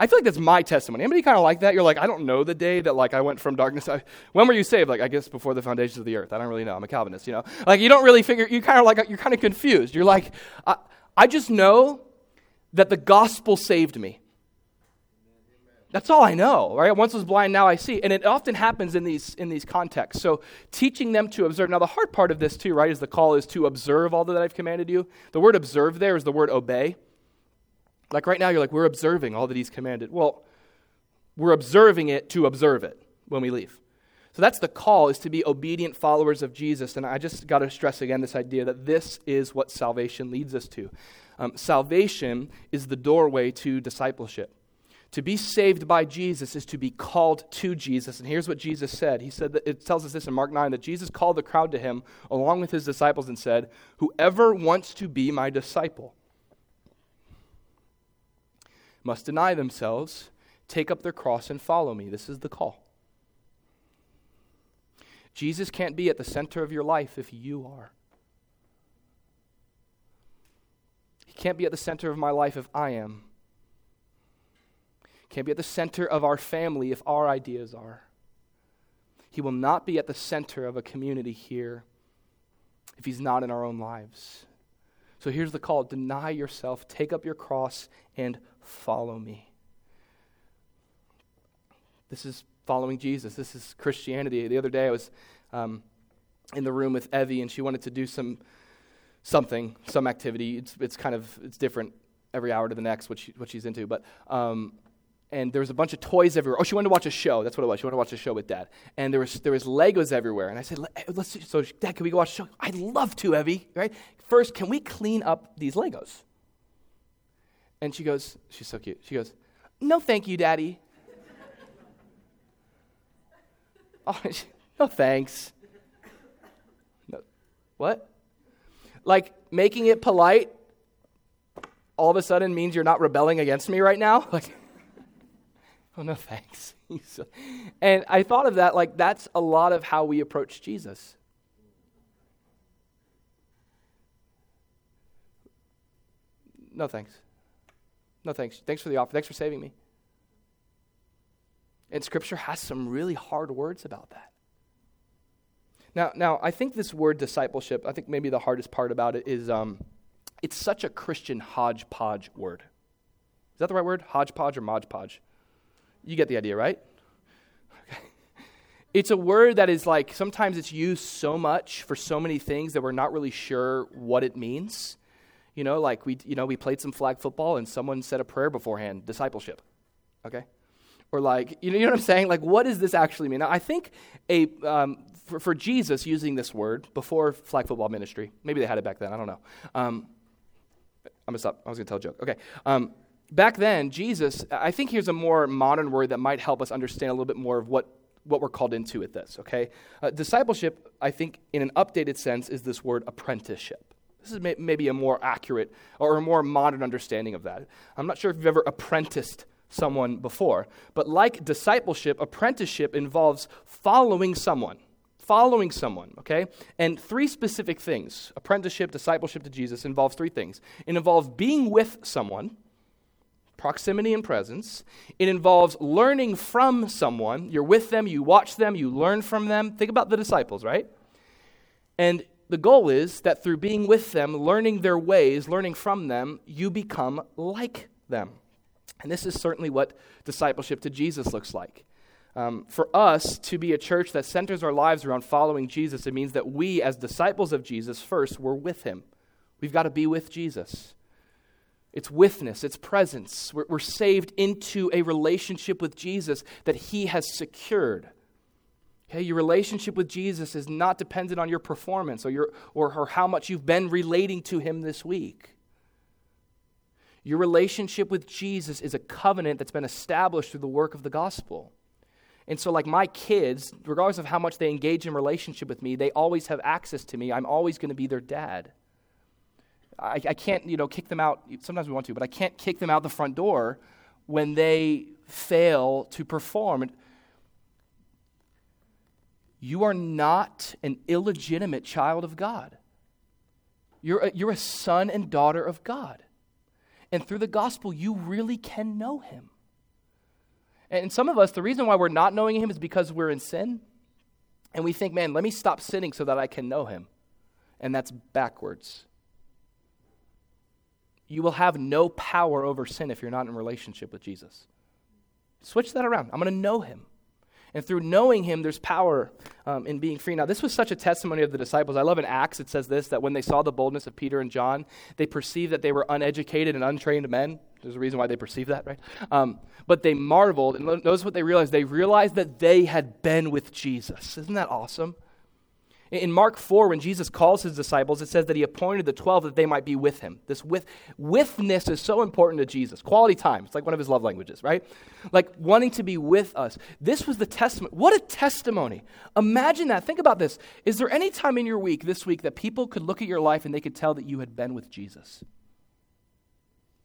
I feel like that's my testimony. Anybody kind of like that? You're like, I don't know the day that like I went from darkness. I, when were you saved? Like, I guess before the foundations of the earth. I don't really know. I'm a Calvinist, you know. Like, you don't really figure. You kind of like you're kind of confused. You're like, I, I just know that the gospel saved me. That's all I know, right? Once was blind, now I see. And it often happens in these in these contexts. So teaching them to observe. Now the hard part of this too, right, is the call is to observe all that I've commanded you. The word observe there is the word obey. Like right now, you're like, we're observing all that he's commanded. Well, we're observing it to observe it when we leave. So that's the call, is to be obedient followers of Jesus. And I just got to stress again this idea that this is what salvation leads us to. Um, salvation is the doorway to discipleship. To be saved by Jesus is to be called to Jesus. And here's what Jesus said. He said that it tells us this in Mark 9 that Jesus called the crowd to him along with his disciples and said, Whoever wants to be my disciple must deny themselves, take up their cross, and follow me. This is the call. Jesus can't be at the center of your life if you are. He can't be at the center of my life if I am. Can't be at the center of our family if our ideas are. He will not be at the center of a community here if he's not in our own lives. So here's the call deny yourself, take up your cross, and follow me. This is following Jesus. This is Christianity. The other day I was um, in the room with Evie, and she wanted to do some something, some activity. It's, it's kind of it's different every hour to the next what, she, what she's into. But um, and there was a bunch of toys everywhere. Oh, she wanted to watch a show. That's what it was. She wanted to watch a show with Dad. And there was there was Legos everywhere. And I said, let's. So Dad, can we go watch a show? I'd love to, Evie. Right? First, can we clean up these Legos? And she goes, she's so cute. She goes, No, thank you, Daddy. oh, no, thanks. No. What? Like making it polite all of a sudden means you're not rebelling against me right now? Like, oh, no, thanks. and I thought of that, like, that's a lot of how we approach Jesus. No, thanks. No thanks. Thanks for the offer. Thanks for saving me. And Scripture has some really hard words about that. Now, now I think this word discipleship, I think maybe the hardest part about it is um, it's such a Christian hodgepodge word. Is that the right word? Hodgepodge or Modge Podge? You get the idea, right? Okay. It's a word that is like sometimes it's used so much for so many things that we're not really sure what it means. You know, like we, you know, we played some flag football and someone said a prayer beforehand, discipleship. Okay? Or like, you know, you know what I'm saying? Like, what does this actually mean? Now, I think a, um, for, for, Jesus using this word before flag football ministry, maybe they had it back then, I don't know. Um, I'm going to stop. I was going to tell a joke. Okay. Um, back then, Jesus, I think here's a more modern word that might help us understand a little bit more of what, what we're called into with this, okay? Uh, discipleship, I think, in an updated sense, is this word apprenticeship. This is may, maybe a more accurate or a more modern understanding of that. I'm not sure if you've ever apprenticed someone before, but like discipleship, apprenticeship involves following someone. Following someone, okay? And three specific things apprenticeship, discipleship to Jesus involves three things. It involves being with someone, proximity and presence. It involves learning from someone. You're with them, you watch them, you learn from them. Think about the disciples, right? And the goal is that through being with them, learning their ways, learning from them, you become like them. And this is certainly what discipleship to Jesus looks like. Um, for us to be a church that centers our lives around following Jesus, it means that we, as disciples of Jesus, first, we're with him. We've got to be with Jesus. It's witness, it's presence. We're, we're saved into a relationship with Jesus that he has secured. Okay, your relationship with Jesus is not dependent on your performance or, your, or, or how much you've been relating to him this week. Your relationship with Jesus is a covenant that's been established through the work of the gospel. And so, like my kids, regardless of how much they engage in relationship with me, they always have access to me. I'm always going to be their dad. I, I can't, you know, kick them out. Sometimes we want to, but I can't kick them out the front door when they fail to perform. You are not an illegitimate child of God. You're a, you're a son and daughter of God. And through the gospel, you really can know him. And some of us, the reason why we're not knowing him is because we're in sin. And we think, man, let me stop sinning so that I can know him. And that's backwards. You will have no power over sin if you're not in relationship with Jesus. Switch that around. I'm going to know him. And through knowing him, there's power um, in being free. Now, this was such a testimony of the disciples. I love in Acts, it says this that when they saw the boldness of Peter and John, they perceived that they were uneducated and untrained men. There's a reason why they perceived that, right? Um, but they marveled. And notice what they realized. They realized that they had been with Jesus. Isn't that awesome? In Mark 4, when Jesus calls his disciples, it says that he appointed the 12 that they might be with him. This with, withness is so important to Jesus. Quality time. It's like one of his love languages, right? Like wanting to be with us. This was the testimony. What a testimony. Imagine that. Think about this. Is there any time in your week, this week, that people could look at your life and they could tell that you had been with Jesus?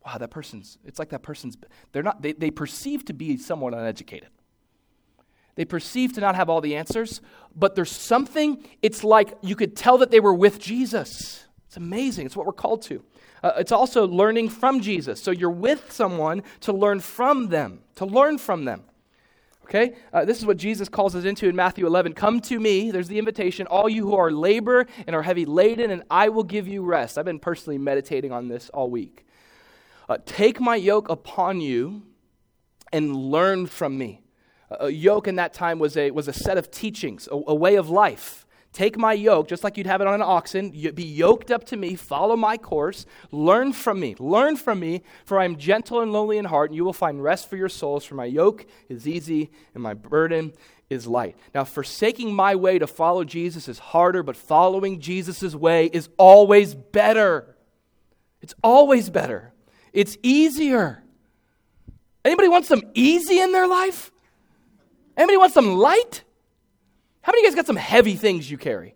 Wow, that person's, it's like that person's, they're not, they, they perceive to be somewhat uneducated. They perceive to not have all the answers, but there's something, it's like you could tell that they were with Jesus. It's amazing. It's what we're called to. Uh, it's also learning from Jesus. So you're with someone to learn from them, to learn from them. Okay? Uh, this is what Jesus calls us into in Matthew 11. Come to me, there's the invitation, all you who are labor and are heavy laden, and I will give you rest. I've been personally meditating on this all week. Uh, take my yoke upon you and learn from me. A yoke in that time was a, was a set of teachings, a, a way of life. Take my yoke, just like you'd have it on an oxen, be yoked up to me, follow my course, learn from me. Learn from me, for I am gentle and lowly in heart, and you will find rest for your souls, for my yoke is easy and my burden is light. Now, forsaking my way to follow Jesus is harder, but following Jesus' way is always better. It's always better. It's easier. Anybody want some easy in their life? Anybody want some light? How many of you guys got some heavy things you carry?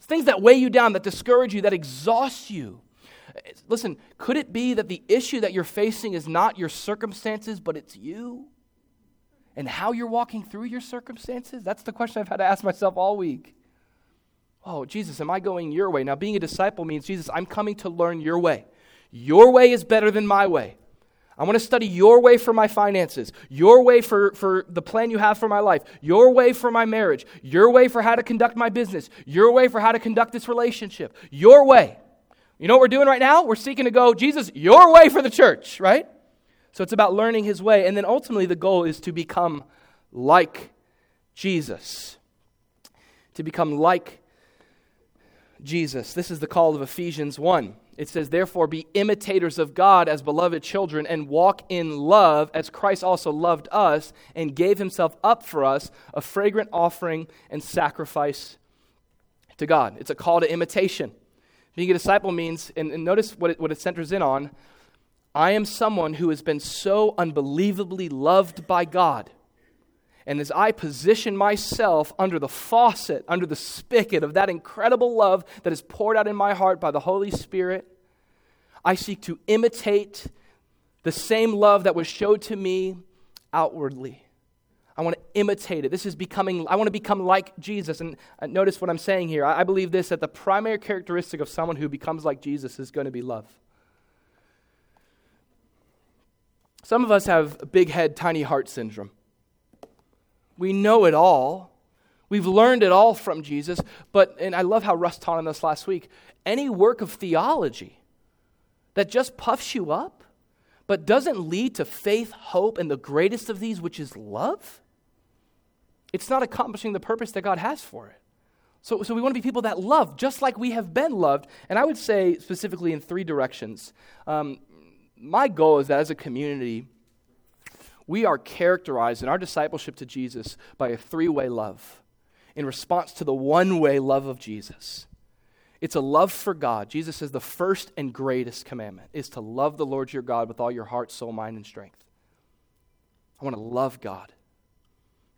Things that weigh you down, that discourage you, that exhaust you. Listen, could it be that the issue that you're facing is not your circumstances, but it's you? And how you're walking through your circumstances? That's the question I've had to ask myself all week. Oh, Jesus, am I going your way? Now, being a disciple means, Jesus, I'm coming to learn your way. Your way is better than my way. I want to study your way for my finances, your way for, for the plan you have for my life, your way for my marriage, your way for how to conduct my business, your way for how to conduct this relationship, your way. You know what we're doing right now? We're seeking to go, Jesus, your way for the church, right? So it's about learning his way. And then ultimately, the goal is to become like Jesus. To become like Jesus. This is the call of Ephesians 1. It says, Therefore, be imitators of God as beloved children, and walk in love as Christ also loved us and gave himself up for us, a fragrant offering and sacrifice to God. It's a call to imitation. Being a disciple means, and, and notice what it, what it centers in on I am someone who has been so unbelievably loved by God and as I position myself under the faucet, under the spigot of that incredible love that is poured out in my heart by the Holy Spirit, I seek to imitate the same love that was showed to me outwardly. I want to imitate it. This is becoming, I want to become like Jesus. And uh, notice what I'm saying here. I believe this that the primary characteristic of someone who becomes like Jesus is going to be love. Some of us have big head, tiny heart syndrome. We know it all. We've learned it all from Jesus. But, and I love how Russ taught on this last week any work of theology that just puffs you up, but doesn't lead to faith, hope, and the greatest of these, which is love, it's not accomplishing the purpose that God has for it. So, so we want to be people that love, just like we have been loved. And I would say specifically in three directions. Um, my goal is that as a community, we are characterized in our discipleship to Jesus by a three way love in response to the one way love of Jesus. It's a love for God. Jesus says the first and greatest commandment is to love the Lord your God with all your heart, soul, mind, and strength. I want to love God.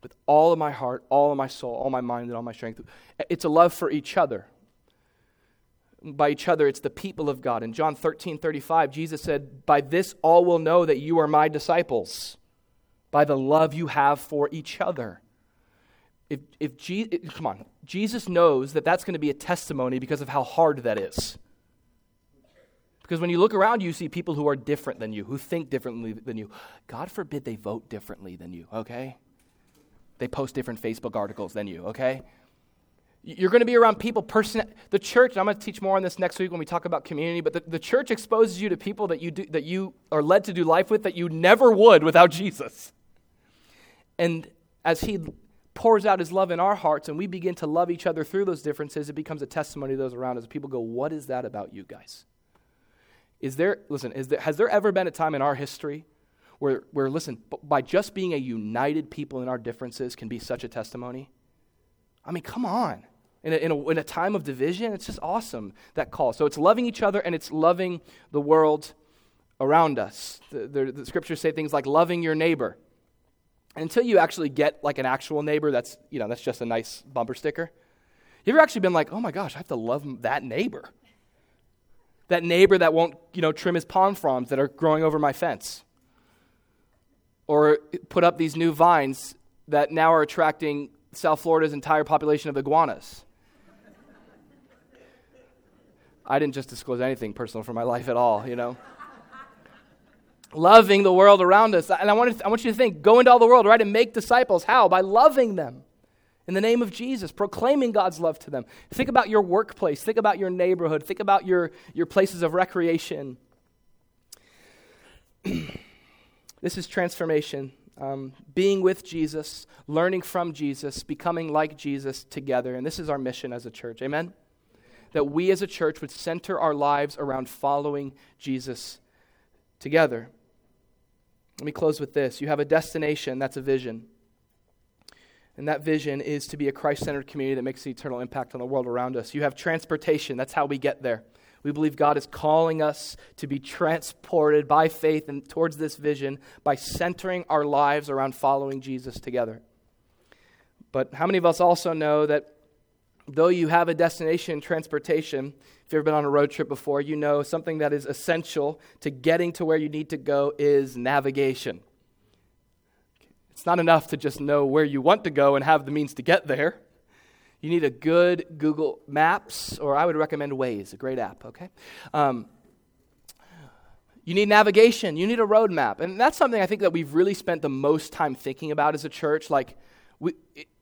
with all of my heart, all of my soul, all my mind, and all my strength. It's a love for each other. By each other, it's the people of God. In John 13 35, Jesus said, By this all will know that you are my disciples, by the love you have for each other. If, if Je- come on, Jesus knows that that's going to be a testimony because of how hard that is. Because when you look around, you see people who are different than you, who think differently than you. God forbid they vote differently than you, okay? They post different Facebook articles than you, okay? You're going to be around people, person, the church, I'm going to teach more on this next week when we talk about community, but the, the church exposes you to people that you, do, that you are led to do life with that you never would without Jesus. And as He pours out His love in our hearts and we begin to love each other through those differences, it becomes a testimony to those around us. People go, What is that about you guys? Is there, listen, is there, has there ever been a time in our history where, where, listen, by just being a united people in our differences can be such a testimony? I mean, come on. In a, in, a, in a time of division, it's just awesome, that call. So it's loving each other and it's loving the world around us. The, the, the scriptures say things like loving your neighbor. And until you actually get like an actual neighbor, that's, you know, that's just a nice bumper sticker. You ever actually been like, oh my gosh, I have to love that neighbor? That neighbor that won't, you know, trim his palm fronds that are growing over my fence or put up these new vines that now are attracting South Florida's entire population of iguanas. I didn't just disclose anything personal from my life at all, you know. Loving the world around us. And I want, to, I want you to think go into all the world, right, and make disciples. How? By loving them in the name of Jesus, proclaiming God's love to them. Think about your workplace, think about your neighborhood, think about your, your places of recreation. This is transformation. Um, being with Jesus, learning from Jesus, becoming like Jesus together. And this is our mission as a church. Amen? That we as a church would center our lives around following Jesus together. Let me close with this. You have a destination, that's a vision. And that vision is to be a Christ centered community that makes an eternal impact on the world around us. You have transportation, that's how we get there. We believe God is calling us to be transported by faith and towards this vision by centering our lives around following Jesus together. But how many of us also know that though you have a destination in transportation, if you've ever been on a road trip before, you know something that is essential to getting to where you need to go is navigation. It's not enough to just know where you want to go and have the means to get there. You need a good Google Maps, or I would recommend Waze, a great app, okay? Um, you need navigation. You need a road map. And that's something I think that we've really spent the most time thinking about as a church. Like,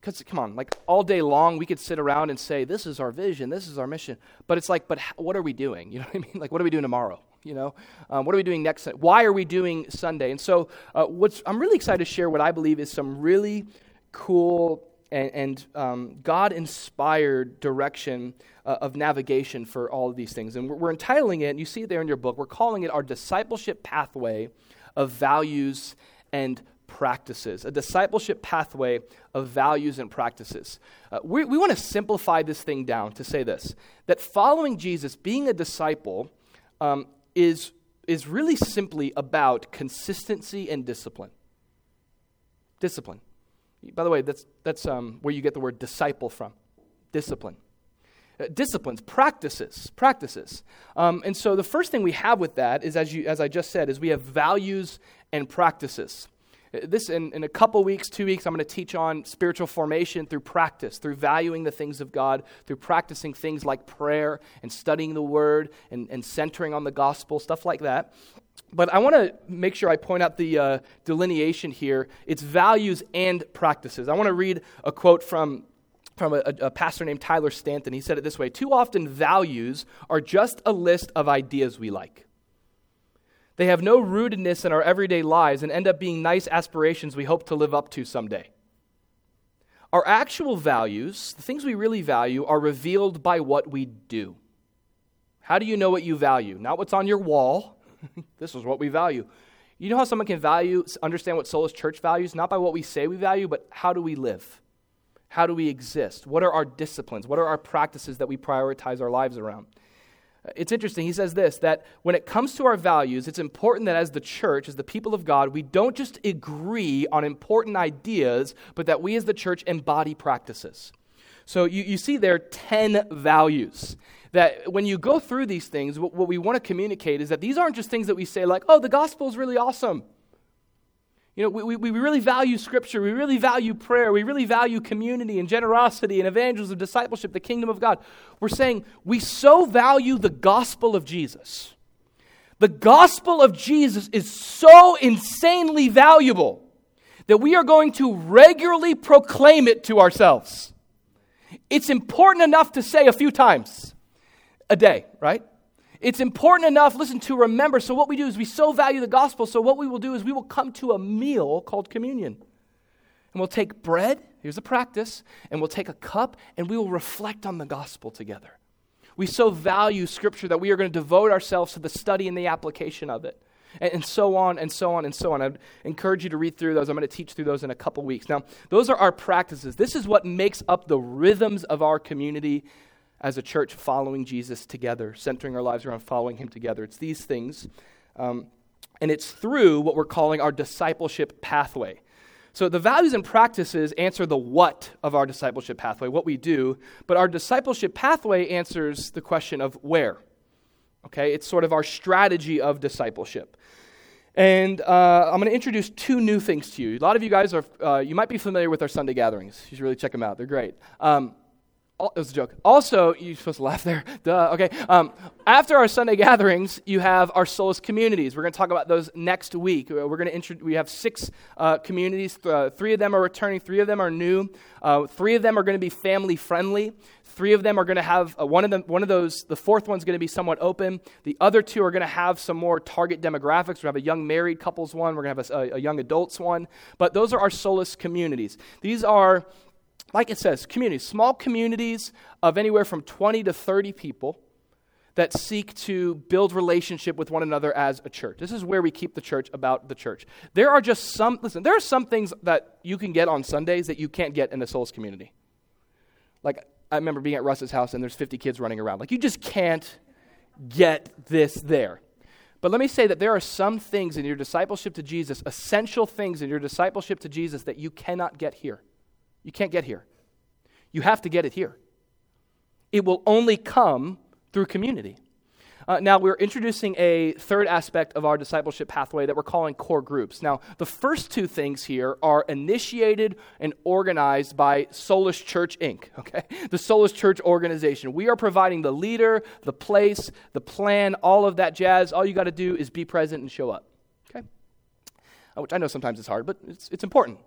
because come on, like all day long we could sit around and say, this is our vision, this is our mission. But it's like, but what are we doing? You know what I mean? Like, what are we doing tomorrow? You know, um, what are we doing next? Why are we doing Sunday? And so, uh, what's I'm really excited to share what I believe is some really cool and, and um, God inspired direction uh, of navigation for all of these things. And we're, we're entitling it, and you see it there in your book, we're calling it our discipleship pathway of values and practices. A discipleship pathway of values and practices. Uh, we, we want to simplify this thing down to say this that following Jesus, being a disciple, um, is, is really simply about consistency and discipline. Discipline. By the way, that's, that's um, where you get the word disciple from discipline. Uh, disciplines, practices, practices. Um, and so the first thing we have with that is, as, you, as I just said, is we have values and practices. This, in, in a couple weeks, two weeks, I'm going to teach on spiritual formation through practice, through valuing the things of God, through practicing things like prayer and studying the Word and, and centering on the gospel, stuff like that. But I want to make sure I point out the uh, delineation here. It's values and practices. I want to read a quote from, from a, a pastor named Tyler Staton. He said it this way Too often, values are just a list of ideas we like. They have no rootedness in our everyday lives and end up being nice aspirations we hope to live up to someday. Our actual values, the things we really value, are revealed by what we do. How do you know what you value? Not what's on your wall this is what we value. You know how someone can value, understand what Solace Church values? Not by what we say we value, but how do we live? How do we exist? What are our disciplines? What are our practices that we prioritize our lives around? It's interesting. He says this that when it comes to our values, it's important that as the church, as the people of God, we don't just agree on important ideas, but that we as the church embody practices. So you, you see there 10 values. That when you go through these things, what, what we want to communicate is that these aren't just things that we say, like, oh, the gospel is really awesome. You know, we, we, we really value Scripture. We really value prayer. We really value community and generosity and evangelism, discipleship, the kingdom of God. We're saying we so value the gospel of Jesus. The gospel of Jesus is so insanely valuable that we are going to regularly proclaim it to ourselves. It's important enough to say a few times a day, right? It's important enough, listen, to remember. So, what we do is we so value the gospel. So, what we will do is we will come to a meal called communion. And we'll take bread, here's a practice, and we'll take a cup and we will reflect on the gospel together. We so value Scripture that we are going to devote ourselves to the study and the application of it. And, and so on and so on and so on. I'd encourage you to read through those. I'm going to teach through those in a couple weeks. Now, those are our practices. This is what makes up the rhythms of our community as a church following Jesus together, centering our lives around following him together. It's these things. Um, and it's through what we're calling our discipleship pathway. So the values and practices answer the what of our discipleship pathway, what we do, but our discipleship pathway answers the question of where. Okay, it's sort of our strategy of discipleship. And uh, I'm going to introduce two new things to you. A lot of you guys are, uh, you might be familiar with our Sunday gatherings. You should really check them out, they're great. Um, it was a joke. Also, you're supposed to laugh there. Duh. Okay. Um, after our Sunday gatherings, you have our Solace communities. We're going to talk about those next week. We're going to intro- we have six uh, communities. Uh, three of them are returning. Three of them are new. Uh, three of them are going to be family friendly. Three of them are going to have uh, one of them. One of those. The fourth one's going to be somewhat open. The other two are going to have some more target demographics. We have a young married couples one. We're going to have a, a young adults one. But those are our Solace communities. These are like it says, communities, small communities of anywhere from 20 to 30 people that seek to build relationship with one another as a church. This is where we keep the church about the church. There are just some, listen, there are some things that you can get on Sundays that you can't get in a Solace community. Like, I remember being at Russ's house and there's 50 kids running around. Like, you just can't get this there. But let me say that there are some things in your discipleship to Jesus, essential things in your discipleship to Jesus that you cannot get here. You can't get here. You have to get it here. It will only come through community. Uh, now, we're introducing a third aspect of our discipleship pathway that we're calling core groups. Now, the first two things here are initiated and organized by Solace Church Inc., okay? The Solace Church organization. We are providing the leader, the place, the plan, all of that jazz. All you got to do is be present and show up, okay? Uh, which I know sometimes it's hard, but it's, it's important.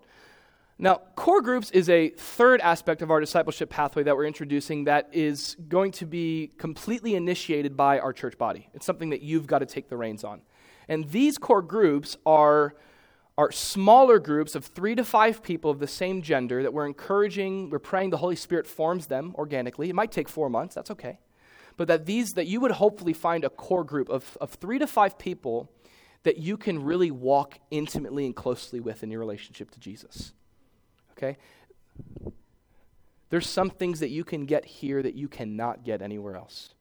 Now, core groups is a third aspect of our discipleship pathway that we're introducing that is going to be completely initiated by our church body. It's something that you've got to take the reins on. And these core groups are, are smaller groups of three to five people of the same gender that we're encouraging, we're praying the Holy Spirit forms them organically. It might take four months, that's okay. But that these that you would hopefully find a core group of, of three to five people that you can really walk intimately and closely with in your relationship to Jesus okay? There's some things that you can get here that you cannot get anywhere else.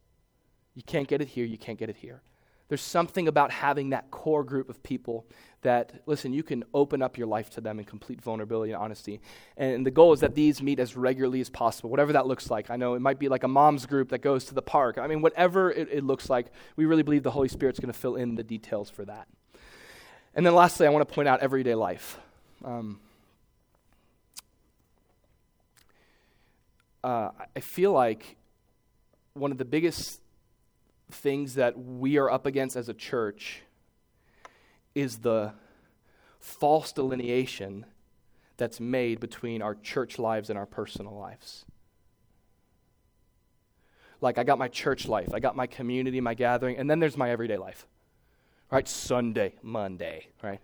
You can't get it here, you can't get it here. There's something about having that core group of people that, listen, you can open up your life to them in complete vulnerability and honesty. And the goal is that these meet as regularly as possible, whatever that looks like. I know it might be like a mom's group that goes to the park. I mean, whatever it, it looks like, we really believe the Holy Spirit's going to fill in the details for that. And then lastly, I want to point out everyday life. Um, uh, I feel like one of the biggest things that we are up against as a church is the false delineation that's made between our church lives and our personal lives. Like, I got my church life, I got my community, my gathering, and then there's my everyday life. Right? Sunday, Monday, right?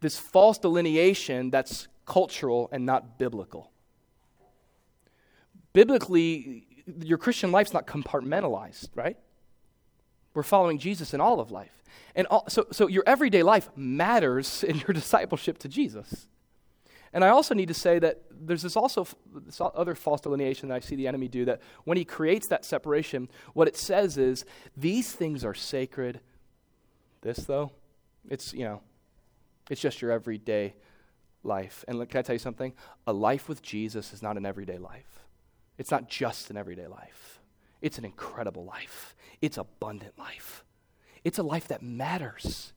This false delineation that's cultural and not biblical biblically, your Christian life's not compartmentalized, right? We're following Jesus in all of life. And all, so, so your everyday life matters in your discipleship to Jesus. And I also need to say that there's this also this other false delineation that I see the enemy do that when he creates that separation, what it says is these things are sacred. This though, it's you know, it's just your everyday life. And can I tell you something? A life with Jesus is not an everyday life. It's not just an everyday life. It's an incredible life. It's abundant life. It's a life that matters.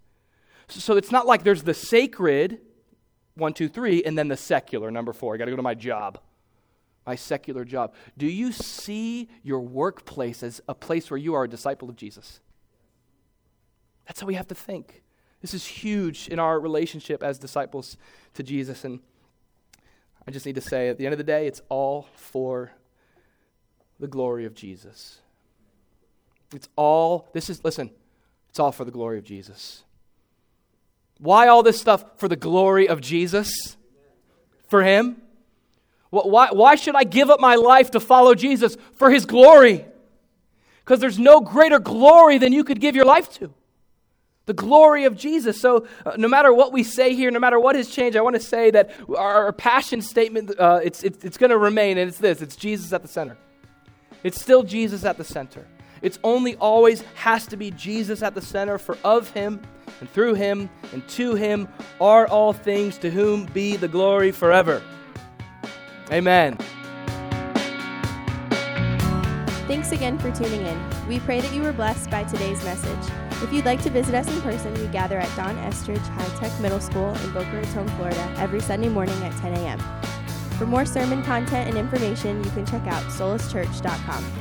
So it's not like there's the sacred one, two, three, and then the secular, number four. I got to go to my job, my secular job. Do you see your workplace as a place where you are a disciple of Jesus? That's how we have to think. This is huge in our relationship as disciples to Jesus. And I just need to say, at the end of the day, it's all for the glory of Jesus. It's all, this is, listen, it's all for the glory of Jesus. Why all this stuff? For the glory of Jesus? For Him? Why, why should I give up my life to follow Jesus? For His glory. Because there's no greater glory than you could give your life to. The glory of Jesus. So, uh, no matter what we say here, no matter what has changed, I want to say that our, our passion statement, uh, it's, it's, it's going to remain, and it's this it's Jesus at the center. It's still Jesus at the center. It's only always has to be Jesus at the center, for of him and through him and to him are all things, to whom be the glory forever. Amen. Thanks again for tuning in. We pray that you were blessed by today's message. If you'd like to visit us in person, we gather at Don Estridge High Tech Middle School in Boca Raton, Florida, every Sunday morning at 10 a.m. For more sermon content and information, you can check out solacechurch.com.